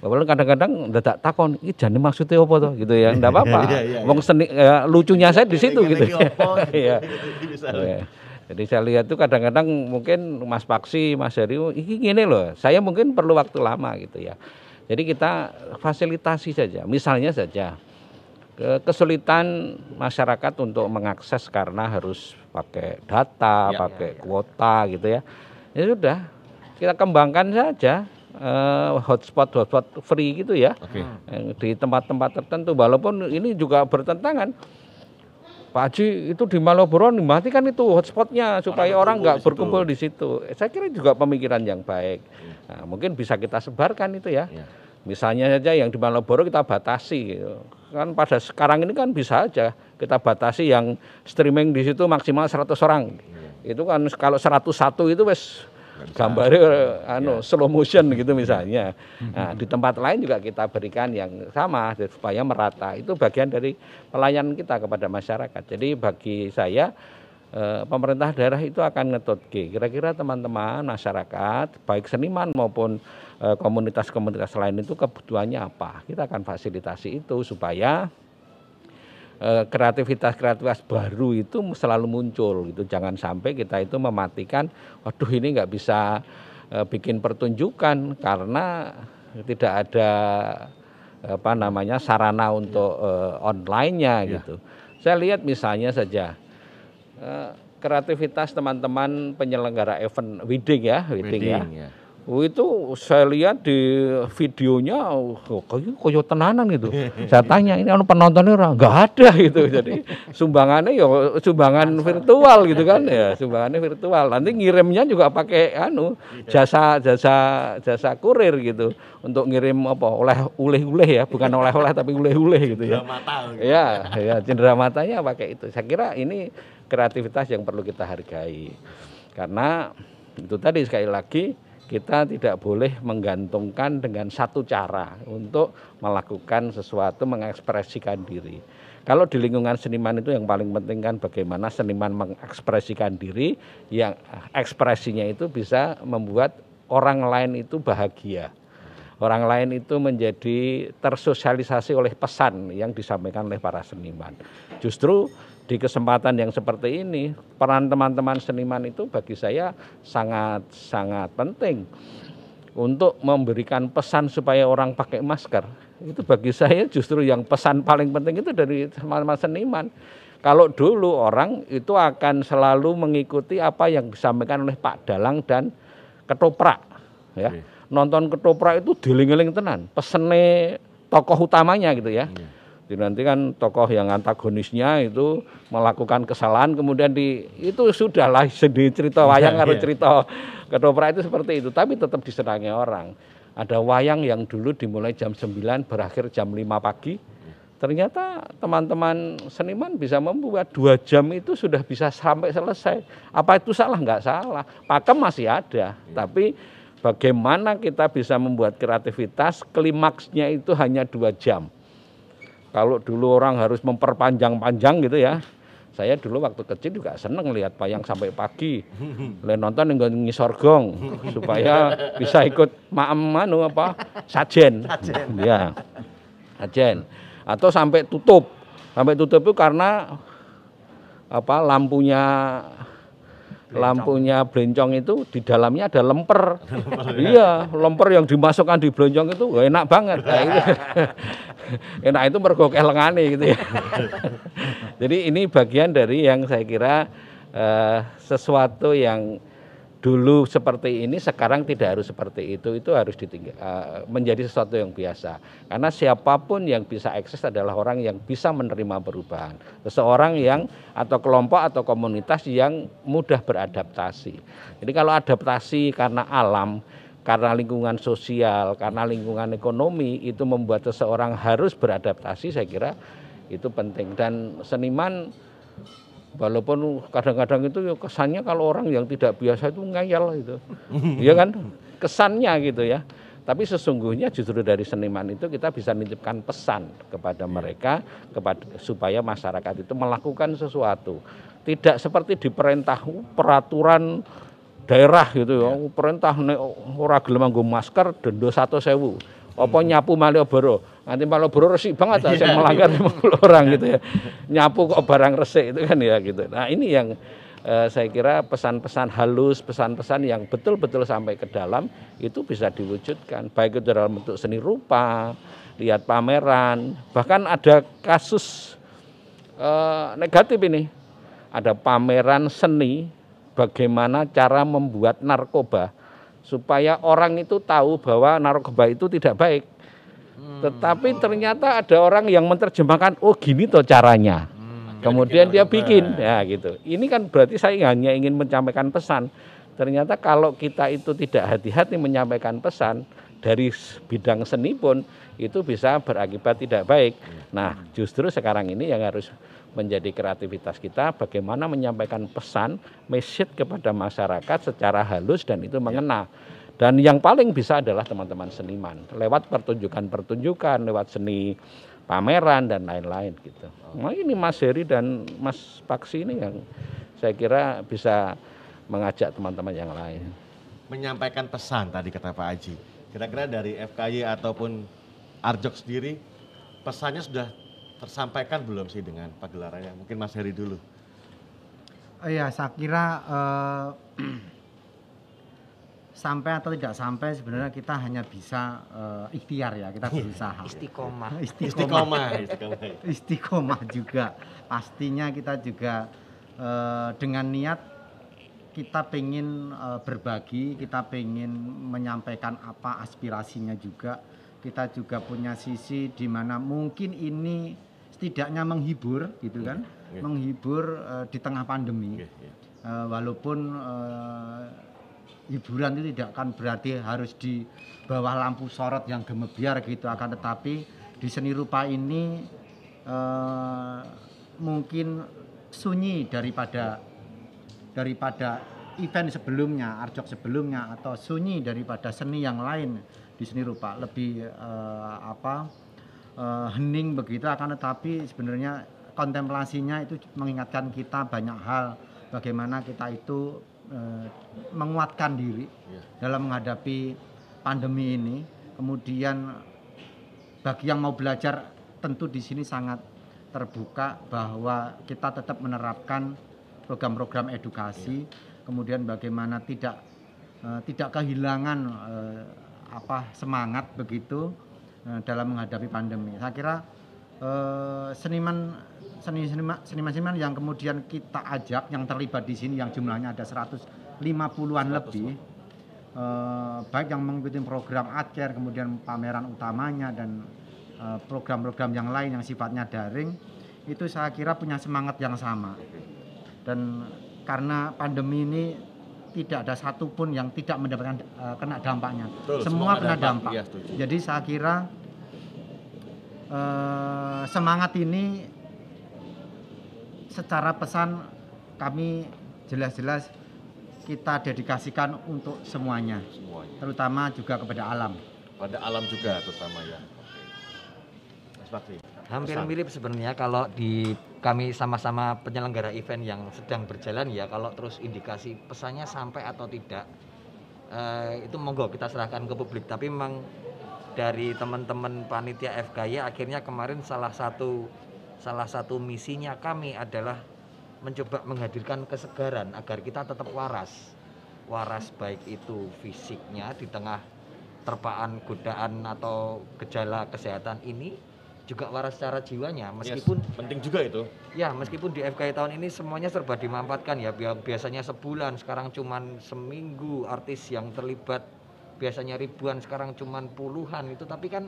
Speaker 1: Walaupun kadang-kadang dadak takon, ini jane maksudnya apa toh gitu ya. Enggak apa-apa.
Speaker 5: Iya, iya,
Speaker 1: Wong seni ya, lucunya saya di situ gitu.
Speaker 5: Gitu.
Speaker 1: Iya. Jadi saya lihat tuh kadang-kadang mungkin Mas Paksi, Mas Heri, ini gini loh, saya mungkin perlu waktu lama gitu ya. Jadi kita fasilitasi saja, misalnya saja ke- kesulitan masyarakat untuk mengakses karena harus pakai data,
Speaker 5: Ya.
Speaker 1: pakai kuota gitu ya. Ya sudah, kita kembangkan saja eh, hotspot-hotspot free gitu ya.
Speaker 5: Oke.
Speaker 1: Yang di tempat-tempat tertentu walaupun ini juga bertentangan Pak Haji itu di Malioboro dimatikan itu hotspotnya supaya orang nggak berkumpul di situ. Saya kira juga pemikiran yang baik. Nah, mungkin bisa kita sebarkan itu ya.
Speaker 5: Iya.
Speaker 1: Misalnya saja yang di Malioboro kita batasi. gitu. Kan pada sekarang ini kan bisa aja kita batasi yang streaming di situ maksimal 100 orang. Itu kan kalau 101 itu wes gambarnya anu slow motion gitu misalnya. Nah, di tempat lain juga kita berikan yang sama supaya merata. Itu bagian dari pelayanan kita kepada masyarakat. Jadi bagi saya eh, pemerintah daerah itu akan ngetotke. Kira-kira teman-teman masyarakat baik seniman maupun eh, komunitas-komunitas lain itu kebutuhannya apa. Kita akan fasilitasi itu supaya eh, kreativitas-kreativitas baru itu selalu muncul gitu. Jangan sampai kita itu mematikan, waduh ini nggak bisa eh, bikin pertunjukan karena tidak ada apa namanya sarana untuk eh, online-nya
Speaker 5: Ya.
Speaker 1: gitu. Saya lihat misalnya saja eh, kreativitas teman-teman penyelenggara event wedding ya, wedding, ya.
Speaker 5: Wedding, ya.
Speaker 1: Oh, itu saya lihat di videonya oh, kayak koyo tenanan gitu. saya tanya ini anu penontonnya orang nggak ada gitu. Jadi sumbangannya ya sumbangan virtual gitu kan ya, sumbangannya virtual. Nanti ngirimnya juga pakai anu jasa jasa jasa kurir gitu untuk ngirim apa oleh uleh-uleh ya, bukan oleh-oleh tapi uleh-uleh gitu ya.
Speaker 5: mata.
Speaker 1: Ya, ya cindera matanya pakai itu. Saya kira ini kreativitas yang perlu kita hargai. Karena itu tadi sekali lagi kita tidak boleh menggantungkan dengan satu cara untuk melakukan sesuatu mengekspresikan diri. Kalau di lingkungan seniman itu yang paling penting kan bagaimana seniman mengekspresikan diri yang ekspresinya itu bisa membuat orang lain itu bahagia orang lain itu menjadi tersosialisasi oleh pesan yang disampaikan oleh para seniman. Justru di kesempatan yang seperti ini, peran teman-teman seniman itu bagi saya sangat sangat penting untuk memberikan pesan supaya orang pakai masker. Itu bagi saya justru yang pesan paling penting itu dari teman-teman seniman. Kalau dulu orang itu akan selalu mengikuti apa yang disampaikan oleh Pak Dalang dan Ketoprak ya
Speaker 5: Oke.
Speaker 1: nonton ketoprak itu diling-eling tenan pesene tokoh utamanya gitu ya Jadi nanti kan tokoh yang antagonisnya itu melakukan kesalahan kemudian di itu sudahlah sedih cerita wayang
Speaker 5: Iya,
Speaker 1: harus
Speaker 5: iya.
Speaker 1: cerita ketoprak itu seperti itu. Tapi tetap disenangi orang. Ada wayang yang dulu dimulai jam 9 berakhir jam 5 pagi. Ternyata teman-teman seniman bisa membuat dua jam itu sudah bisa sampai selesai. Apa itu salah? Nggak salah. Pakem masih ada. Tapi bagaimana kita bisa membuat kreativitas? Klimaksnya itu hanya dua jam. Kalau dulu orang harus memperpanjang-panjang gitu ya, saya dulu waktu kecil juga seneng lihat wayang sampai pagi. Le nonton yang ngisor gong supaya bisa ikut maem anu apa sajen. Ya. Sajen. Atau sampai tutup. Sampai tutup itu karena apa lampunya lampunya blencong itu di dalamnya ada lemper. iya, lemper yang dimasukkan di blencong itu wah, enak banget. Nah, itu. enak itu mergo kelengane gitu ya. Jadi ini bagian dari yang saya kira eh, sesuatu yang dulu seperti ini sekarang tidak harus seperti itu. Itu harus ditinggal, uh, menjadi sesuatu yang biasa. Karena siapa pun yang bisa akses adalah orang yang bisa menerima perubahan. Seseorang yang atau kelompok atau komunitas yang mudah beradaptasi. Jadi kalau adaptasi karena alam karena lingkungan sosial karena lingkungan ekonomi itu membuat seseorang harus beradaptasi saya kira itu penting. Dan seniman walaupun kadang-kadang itu ya kesannya kalau orang yang tidak biasa itu ngeyel gitu. Iya kan? Kesannya gitu ya. Tapi sesungguhnya justru dari seniman itu kita bisa nitipkan pesan kepada mereka kepada supaya masyarakat itu melakukan sesuatu. Tidak seperti diperintah peraturan daerah gitu ya. Perintah nek ora gelem nganggo masker denda satu sewu. Apa nyapu Malioboro nanti Malioboro resik banget lah saya melanggar 50 orang gitu ya. Nyapu kok barang resik itu kan ya gitu. Nah ini yang eh, saya kira pesan-pesan halus pesan-pesan yang betul-betul sampai ke dalam itu bisa diwujudkan. Baik itu dalam bentuk seni rupa lihat pameran bahkan ada kasus eh, negatif ini. Ada pameran seni bagaimana cara membuat narkoba supaya orang itu tahu bahwa narkoba itu tidak baik. Tetapi ternyata ada orang yang menerjemahkan, oh gini toh caranya. Kemudian dia bikin, ya gitu. Ini kan berarti saya hanya ingin menyampaikan pesan. Ternyata kalau kita itu tidak hati-hati menyampaikan pesan dari bidang seni pun itu bisa berakibat tidak baik. Nah, justru sekarang ini yang harus menjadi kreativitas kita bagaimana menyampaikan pesan message kepada masyarakat secara halus dan itu mengena. Dan yang paling bisa adalah teman-teman seniman lewat pertunjukan-pertunjukan, lewat seni pameran dan lain-lain gitu. Nah ini Mas Heri dan Mas Paksi ini yang saya kira bisa mengajak teman-teman yang lain.
Speaker 5: Menyampaikan pesan tadi kata Pak Aji. Kira-kira dari FKY ataupun Arjok sendiri pesannya sudah tersampaikan belum sih dengan pagelarannya? Mungkin Mas Heri dulu.
Speaker 2: Iya, saya kira eh, sampai atau tidak sampai sebenarnya kita hanya bisa eh, ikhtiar ya, kita berusaha.
Speaker 6: Istiqomah.
Speaker 2: Istiqomah.
Speaker 5: Istiqomah,
Speaker 2: juga. Pastinya kita juga eh, dengan niat kita pengen eh, berbagi, kita pengen menyampaikan apa aspirasinya juga. Kita juga punya sisi di mana mungkin ini setidaknya menghibur gitu kan,
Speaker 5: iya.
Speaker 2: menghibur eh, di tengah pandemi.
Speaker 5: Oke, iya.
Speaker 2: Eh, walaupun eh, hiburan itu tidak akan berarti harus di bawah lampu sorot yang gemebiar gitu akan tetapi di seni rupa ini eh, mungkin sunyi daripada daripada event sebelumnya arjok sebelumnya atau sunyi daripada seni yang lain di seni rupa. Lebih eh, apa eh, hening begitu akan tetapi sebenarnya kontemplasinya itu mengingatkan kita banyak hal. Bagaimana kita itu eh, menguatkan diri
Speaker 5: Iya.
Speaker 2: dalam menghadapi pandemi ini. Kemudian bagi yang mau belajar tentu di sini sangat terbuka bahwa kita tetap menerapkan program-program edukasi. Kemudian bagaimana tidak eh, tidak kehilangan eh, apa semangat begitu eh, dalam menghadapi pandemi. Saya kira eh, seniman seni seniman seniman yang kemudian kita ajak yang terlibat di sini yang jumlahnya ada 150-an lebih eh, baik yang mengikuti program ADCARE kemudian pameran utamanya dan eh, program-program yang lain yang sifatnya daring itu saya kira punya semangat yang sama dan karena pandemi ini tidak ada satupun yang tidak mendapatkan eh, kena dampaknya
Speaker 5: Betul,
Speaker 2: semua
Speaker 5: semua
Speaker 2: kena
Speaker 5: dampak.
Speaker 2: dampak
Speaker 5: setuju.
Speaker 2: jadi saya kira eh, semangat ini secara pesan kami jelas-jelas kita dedikasikan untuk semuanya,
Speaker 5: semuanya.
Speaker 2: terutama juga kepada alam.
Speaker 5: Pada alam juga terutama ya. Oke.
Speaker 6: Hampir
Speaker 5: pesan.
Speaker 6: mirip sebenarnya kalau di kami sama-sama penyelenggara event yang sedang berjalan ya kalau terus indikasi pesannya sampai atau tidak eh, itu monggo kita serahkan ke publik tapi memang dari teman-teman panitia FKY akhirnya kemarin salah satu salah satu misinya kami adalah mencoba menghadirkan kesegaran agar kita tetap waras waras baik itu fisiknya di tengah terpaan godaan atau gejala kesehatan ini juga waras secara jiwanya meskipun
Speaker 5: Yes, penting juga itu.
Speaker 6: Ya, meskipun di FKI tahun ini semuanya serba dimanfaatkan ya. Bi- Biasanya sebulan, sekarang cuman seminggu artis yang terlibat biasanya ribuan, sekarang cuman puluhan itu. Tapi kan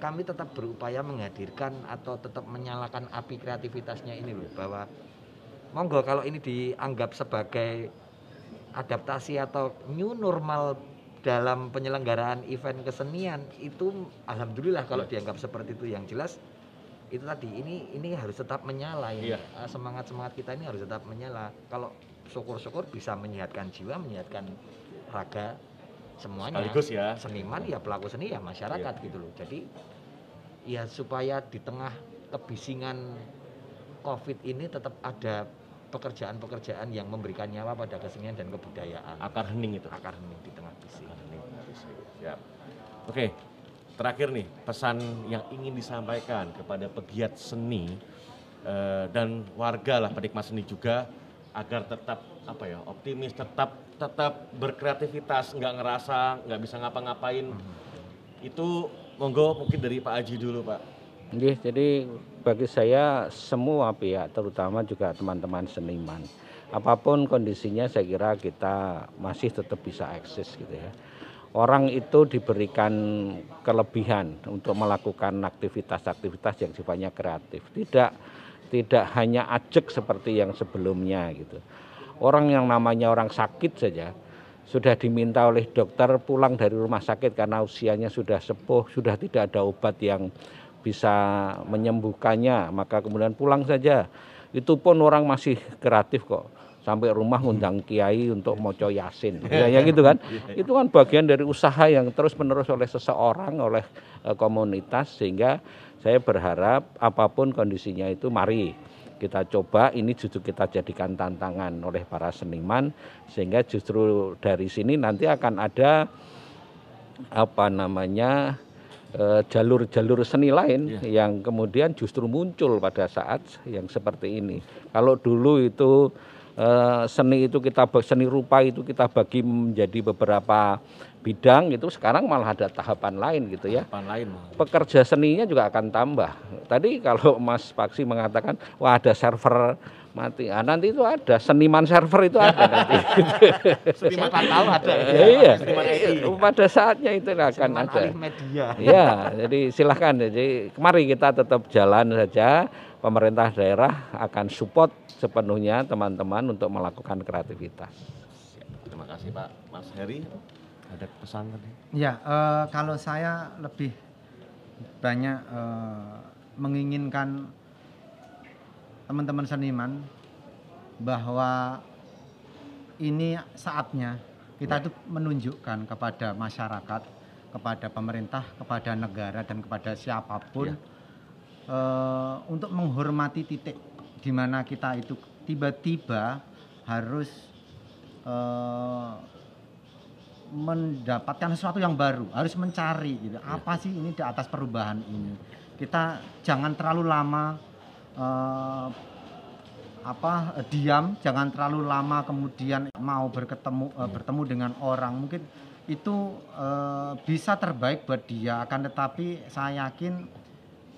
Speaker 6: kami tetap berupaya menghadirkan atau tetap menyalakan api kreativitasnya ini loh bahwa monggo kalau ini dianggap sebagai adaptasi atau new normal dalam penyelenggaraan event kesenian itu alhamdulillah kalau dianggap seperti itu yang jelas itu tadi ini ini harus tetap menyala ini.
Speaker 5: Iya.
Speaker 6: semangat semangat kita ini harus tetap menyala. Kalau syukur-syukur bisa menyehatkan jiwa menyehatkan raga semuanya
Speaker 5: Sekaligus ya.
Speaker 6: seniman ya pelaku seni ya masyarakat gitu loh jadi ya supaya di tengah kebisingan covid ini tetap ada pekerjaan-pekerjaan yang memberikan nyawa pada kesenian dan kebudayaan
Speaker 5: Akar hening itu.
Speaker 6: akar hening di tengah bising
Speaker 5: Akar hening. Siap. Oke. Terakhir nih pesan yang ingin disampaikan kepada pegiat seni eh, dan warga lah penikmat seni juga agar tetap apa ya optimis tetap tetap berkreativitas nggak ngerasa nggak bisa ngapa-ngapain itu monggo mungkin dari Pak Aji dulu Pak
Speaker 1: jadi bagi saya semua pihak terutama juga teman-teman seniman apa pun kondisinya saya kira kita masih tetap bisa eksis gitu ya. Orang itu diberikan kelebihan untuk melakukan aktivitas-aktivitas yang sifatnya kreatif. Tidak tidak hanya ajek seperti yang sebelumnya gitu. Orang yang namanya orang sakit saja sudah diminta oleh dokter pulang dari rumah sakit karena usianya sudah sepuh, sudah tidak ada obat yang bisa menyembuhkannya, maka kemudian pulang saja. Itu pun orang masih kreatif kok. Sampai rumah ngundang kiai untuk moco yasin. Ya gitu kan. Itu kan bagian dari usaha yang terus-menerus oleh seseorang, oleh eh, komunitas sehingga saya berharap apa pun kondisinya itu mari kita coba ini justru kita jadikan tantangan oleh para seniman sehingga justru dari sini nanti akan ada apa namanya eh, jalur-jalur seni lain yang kemudian justru muncul pada saat yang seperti ini. Kalau dulu itu eh, seni itu kita seni rupa itu kita bagi menjadi beberapa bidang itu sekarang malah ada tahapan lain gitu ya
Speaker 5: Tahapan lain
Speaker 1: pekerja seninya juga akan tambah. Tadi kalau Mas Paksi mengatakan, wah ada server mati, ah, nanti itu ada seniman server itu ada nanti.
Speaker 5: seniman tahu ada
Speaker 1: Ya, iya,
Speaker 5: seniman IT.
Speaker 1: pada saatnya itu akan
Speaker 6: Seniman
Speaker 1: ada.
Speaker 6: media
Speaker 1: Ya, jadi silahkan. Jadi mari kita tetap jalan saja. Pemerintah daerah akan support sepenuhnya teman-teman untuk melakukan kreativitas.
Speaker 5: terima kasih Pak Mas Heri ada pesan tadi?
Speaker 2: Ya, eh, kalau saya lebih banyak eh, menginginkan teman-teman seniman bahwa ini saatnya kita itu menunjukkan kepada masyarakat, kepada pemerintah, kepada negara dan kepada siapa pun eh, untuk menghormati titik di mana kita itu tiba-tiba harus eh, mendapatkan sesuatu yang baru, harus mencari gitu. Apa sih ini di atas perubahan ini? Kita jangan terlalu lama eh, apa diam, jangan terlalu lama kemudian mau berketemu eh, bertemu dengan orang. Mungkin itu eh, bisa terbaik buat dia, akan tetapi saya yakin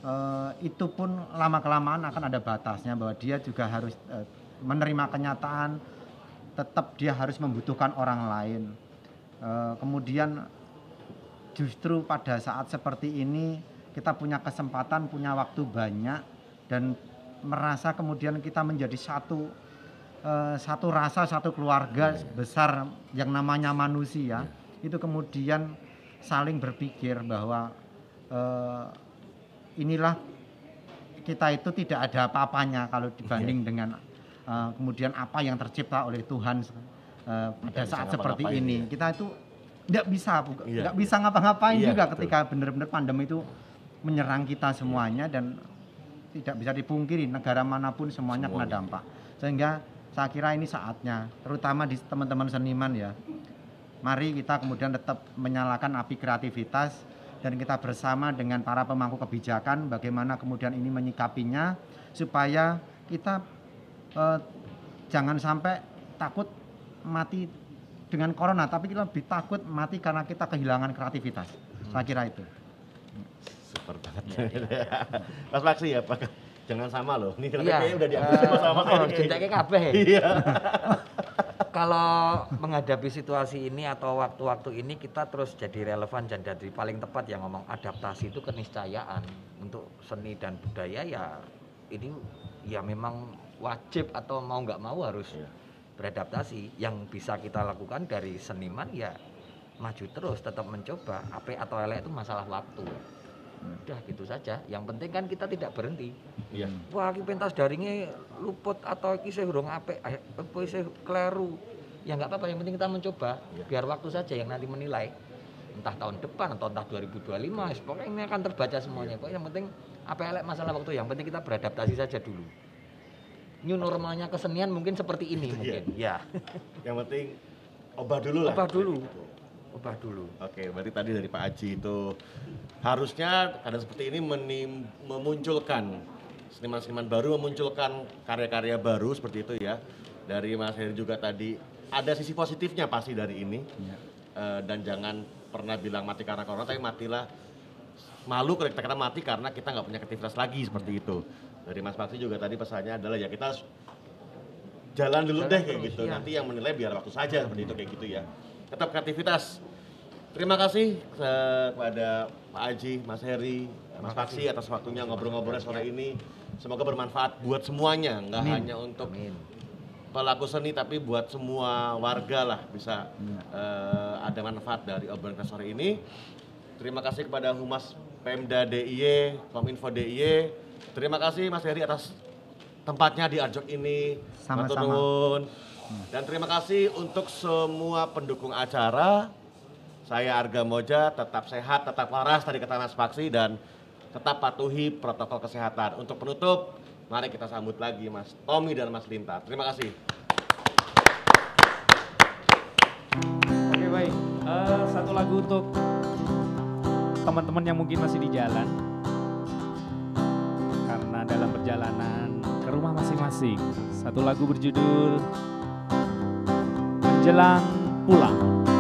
Speaker 2: eh, itu pun lama kelamaan akan ada batasnya bahwa dia juga harus eh, menerima kenyataan tetap dia harus membutuhkan orang lain. Eh, kemudian justru pada saat seperti ini kita punya kesempatan, punya waktu banyak dan merasa kemudian kita menjadi satu eh, satu rasa, satu keluarga besar yang namanya manusia. Itu kemudian saling berpikir bahwa eh, inilah kita itu tidak ada apa-apanya kalau dibanding dengan kemudian apa yang tercipta oleh Tuhan eh, pada saat seperti ini
Speaker 5: ya.
Speaker 2: kita itu nggak bisa buka-
Speaker 5: Iya.
Speaker 2: bisa ngapa-ngapain
Speaker 5: Iya,
Speaker 2: juga
Speaker 5: betul.
Speaker 2: ketika benar-benar pandemi itu menyerang kita semuanya dan tidak bisa dipungkiri negara mana pun semuanya, kena
Speaker 5: Semuanya.
Speaker 2: dampak sehingga saya kira ini saatnya terutama di teman-teman seniman ya mari kita kemudian tetap menyalakan api kreativitas dan kita bersama dengan para pemangku kebijakan bagaimana kemudian ini menyikapinya supaya kita eh, jangan sampai takut mati dengan corona tapi kita lebih takut mati karena kita kehilangan kreativitas saya kira itu
Speaker 5: Super banget. Mas Maksi ya, Pak. Jangan sama loh. Ini
Speaker 6: Iya.
Speaker 5: kayaknya udah diambil semua sama Mas
Speaker 6: oh, kabeh.
Speaker 5: Iya.
Speaker 6: Kalau menghadapi situasi ini atau waktu-waktu ini kita terus jadi relevan dan jadi paling tepat yang ngomong adaptasi itu keniscayaan untuk seni dan budaya ya ini ya memang wajib atau mau nggak mau harus
Speaker 5: Iya.
Speaker 6: Beradaptasi. Yang bisa kita lakukan dari seniman ya maju terus tetap mencoba apa atau elek itu masalah waktu. Udah gitu saja. Yang penting kan kita tidak berhenti
Speaker 5: Iya.
Speaker 6: wah iki pentas daringnya luput atau iki sih urung apik eh, apa sih kleru ya nggak apa-apa yang penting kita mencoba
Speaker 5: Iya.
Speaker 6: biar waktu saja yang nanti menilai entah tahun depan atau entah 2025 ya, pokoknya ini akan terbaca semuanya kok yang penting apa elek masalah waktu yang penting kita beradaptasi saja dulu new normalnya kesenian mungkin seperti ini mungkin ya
Speaker 5: Yang penting obah dulu lah.
Speaker 6: ubah dulu ubah dulu
Speaker 5: Oke, berarti tadi dari Pak Aji itu harusnya keadaan seperti ini menim- memunculkan seniman-seniman baru, memunculkan karya-karya baru seperti itu ya. Dari Mas Heri juga tadi ada sisi positifnya pasti dari ini. Eh, dan jangan pernah bilang mati karena corona, tapi matilah malu kalau kita kata mati karena kita nggak punya aktivitas lagi seperti itu. Dari Mas Bakti juga tadi pesannya adalah ya kita jalan dulu
Speaker 6: Jalan
Speaker 5: deh kayak
Speaker 6: terus,
Speaker 5: gitu.
Speaker 6: iya.
Speaker 5: Nanti yang menilai biar waktu saja seperti itu kayak gitu ya. Tetap kreativitas. Terima kasih eh, kepada Pak Aji, Mas Heri, Mas Paksi atas waktunya ngobrol-ngobrolnya sore ini. Semoga bermanfaat buat semuanya, nggak
Speaker 2: Amin.
Speaker 5: hanya untuk
Speaker 6: amin
Speaker 5: pelaku seni tapi buat semua warga lah bisa eh, ada manfaat dari obrolan kita sore ini. Terima kasih kepada Humas Pemda DIY, Kominfo DIY. Terima kasih Mas Heri atas tempatnya di Arjok ini.
Speaker 2: Sama-sama.
Speaker 5: Dan terima kasih untuk semua pendukung acara. Saya Arga Moja, tetap sehat, tetap waras tadi kata Mas Paksi dan tetap patuhi protokol kesehatan. Untuk penutup, mari kita sambut lagi Mas Tommy dan Mas Lintar. Terima kasih.
Speaker 3: Oke baik, Eh, satu lagu untuk teman-teman yang mungkin masih di jalan dalam perjalanan ke rumah masing-masing. Satu lagu berjudul Menjelang Pulang.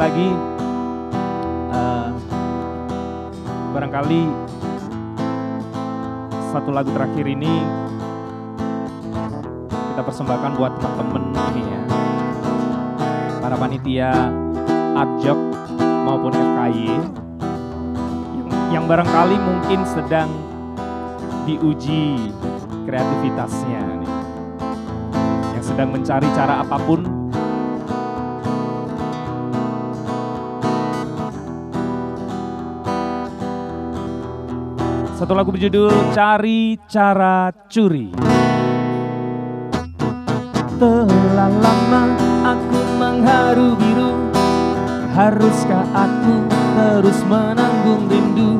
Speaker 3: Lagi eh, barangkali satu lagu terakhir ini kita persembahkan buat teman-teman ini ya. Para panitia Arjok maupun FKY yang, yang barangkali mungkin sedang diuji kreativitasnya nih. Yang sedang mencari cara apa pun Satu lagu berjudul Cari Cara Curi. Telah lama aku mengharu biru. Haruskah aku terus menanggung rindu?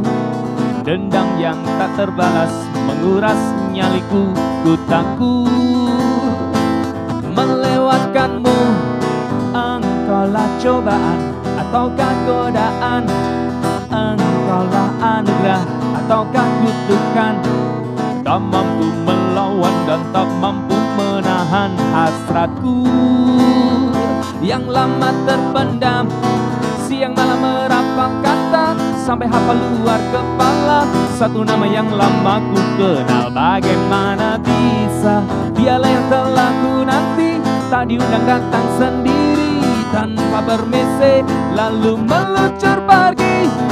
Speaker 3: Dendam yang tak terbalas menguras nyaliku Ku takut melewatkanmu Engkaulah cobaan ataukah godaan? Engkaulah anugerah ataukah kutukan? Tak mampu melawan dan tak mampu menahan hasratku. Yang lama terpendam Siang malam merapal kata Sampai hafal luar kepala. Satu nama yang lama ku kenal Bagaimana bisa? Dialah yang telah ku nanti Tak diundang datang sendiri. Tanpa bermese Lalu meluncur pergi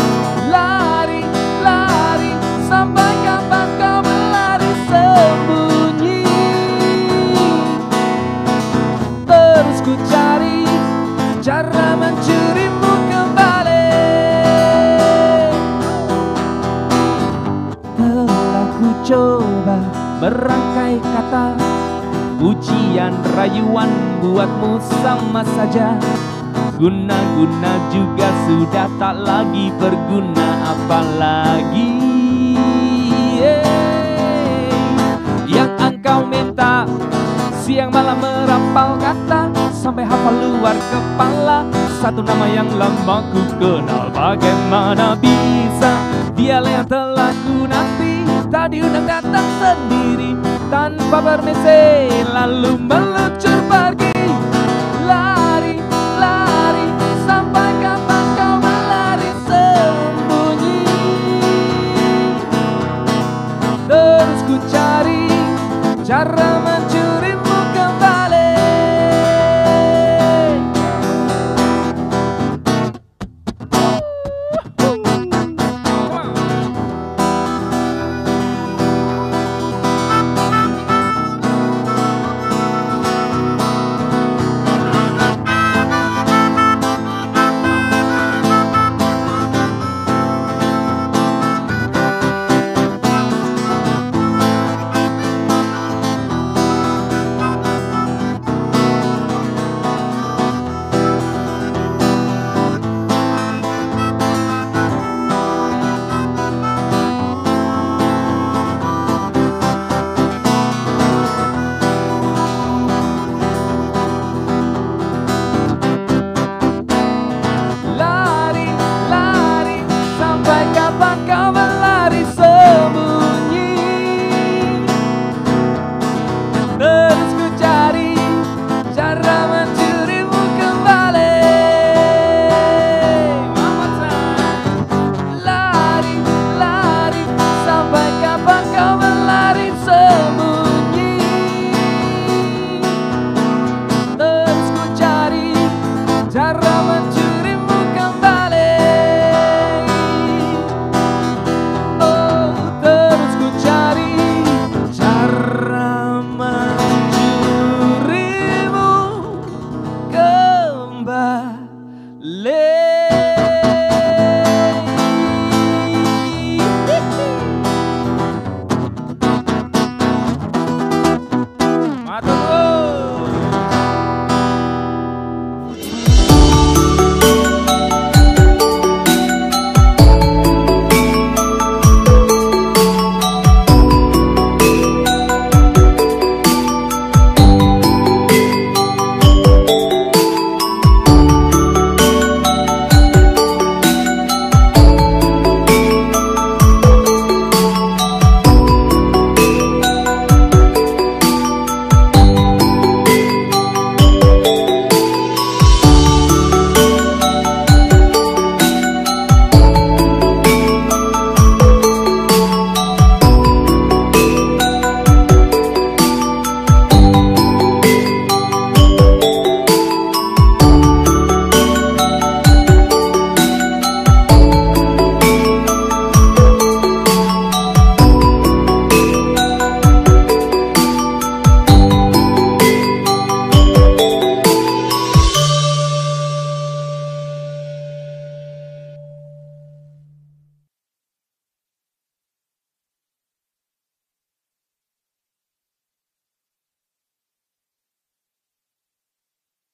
Speaker 3: rayuan buatmu sama saja. Guna-guna juga sudah tak lagi berguna apalagi. Yeay. Yang engkau minta Siang malam merapal kata Sampai hafal luar kepala. Satu nama yang lama ku kenal Bagaimana bisa? Dialah yang telah ku nanti. Tak diundang datang sendiri tanpa permisi lalu meluncur pergi. Lari lari sampai kapan kau melari sembunyi? Terus ku cari cara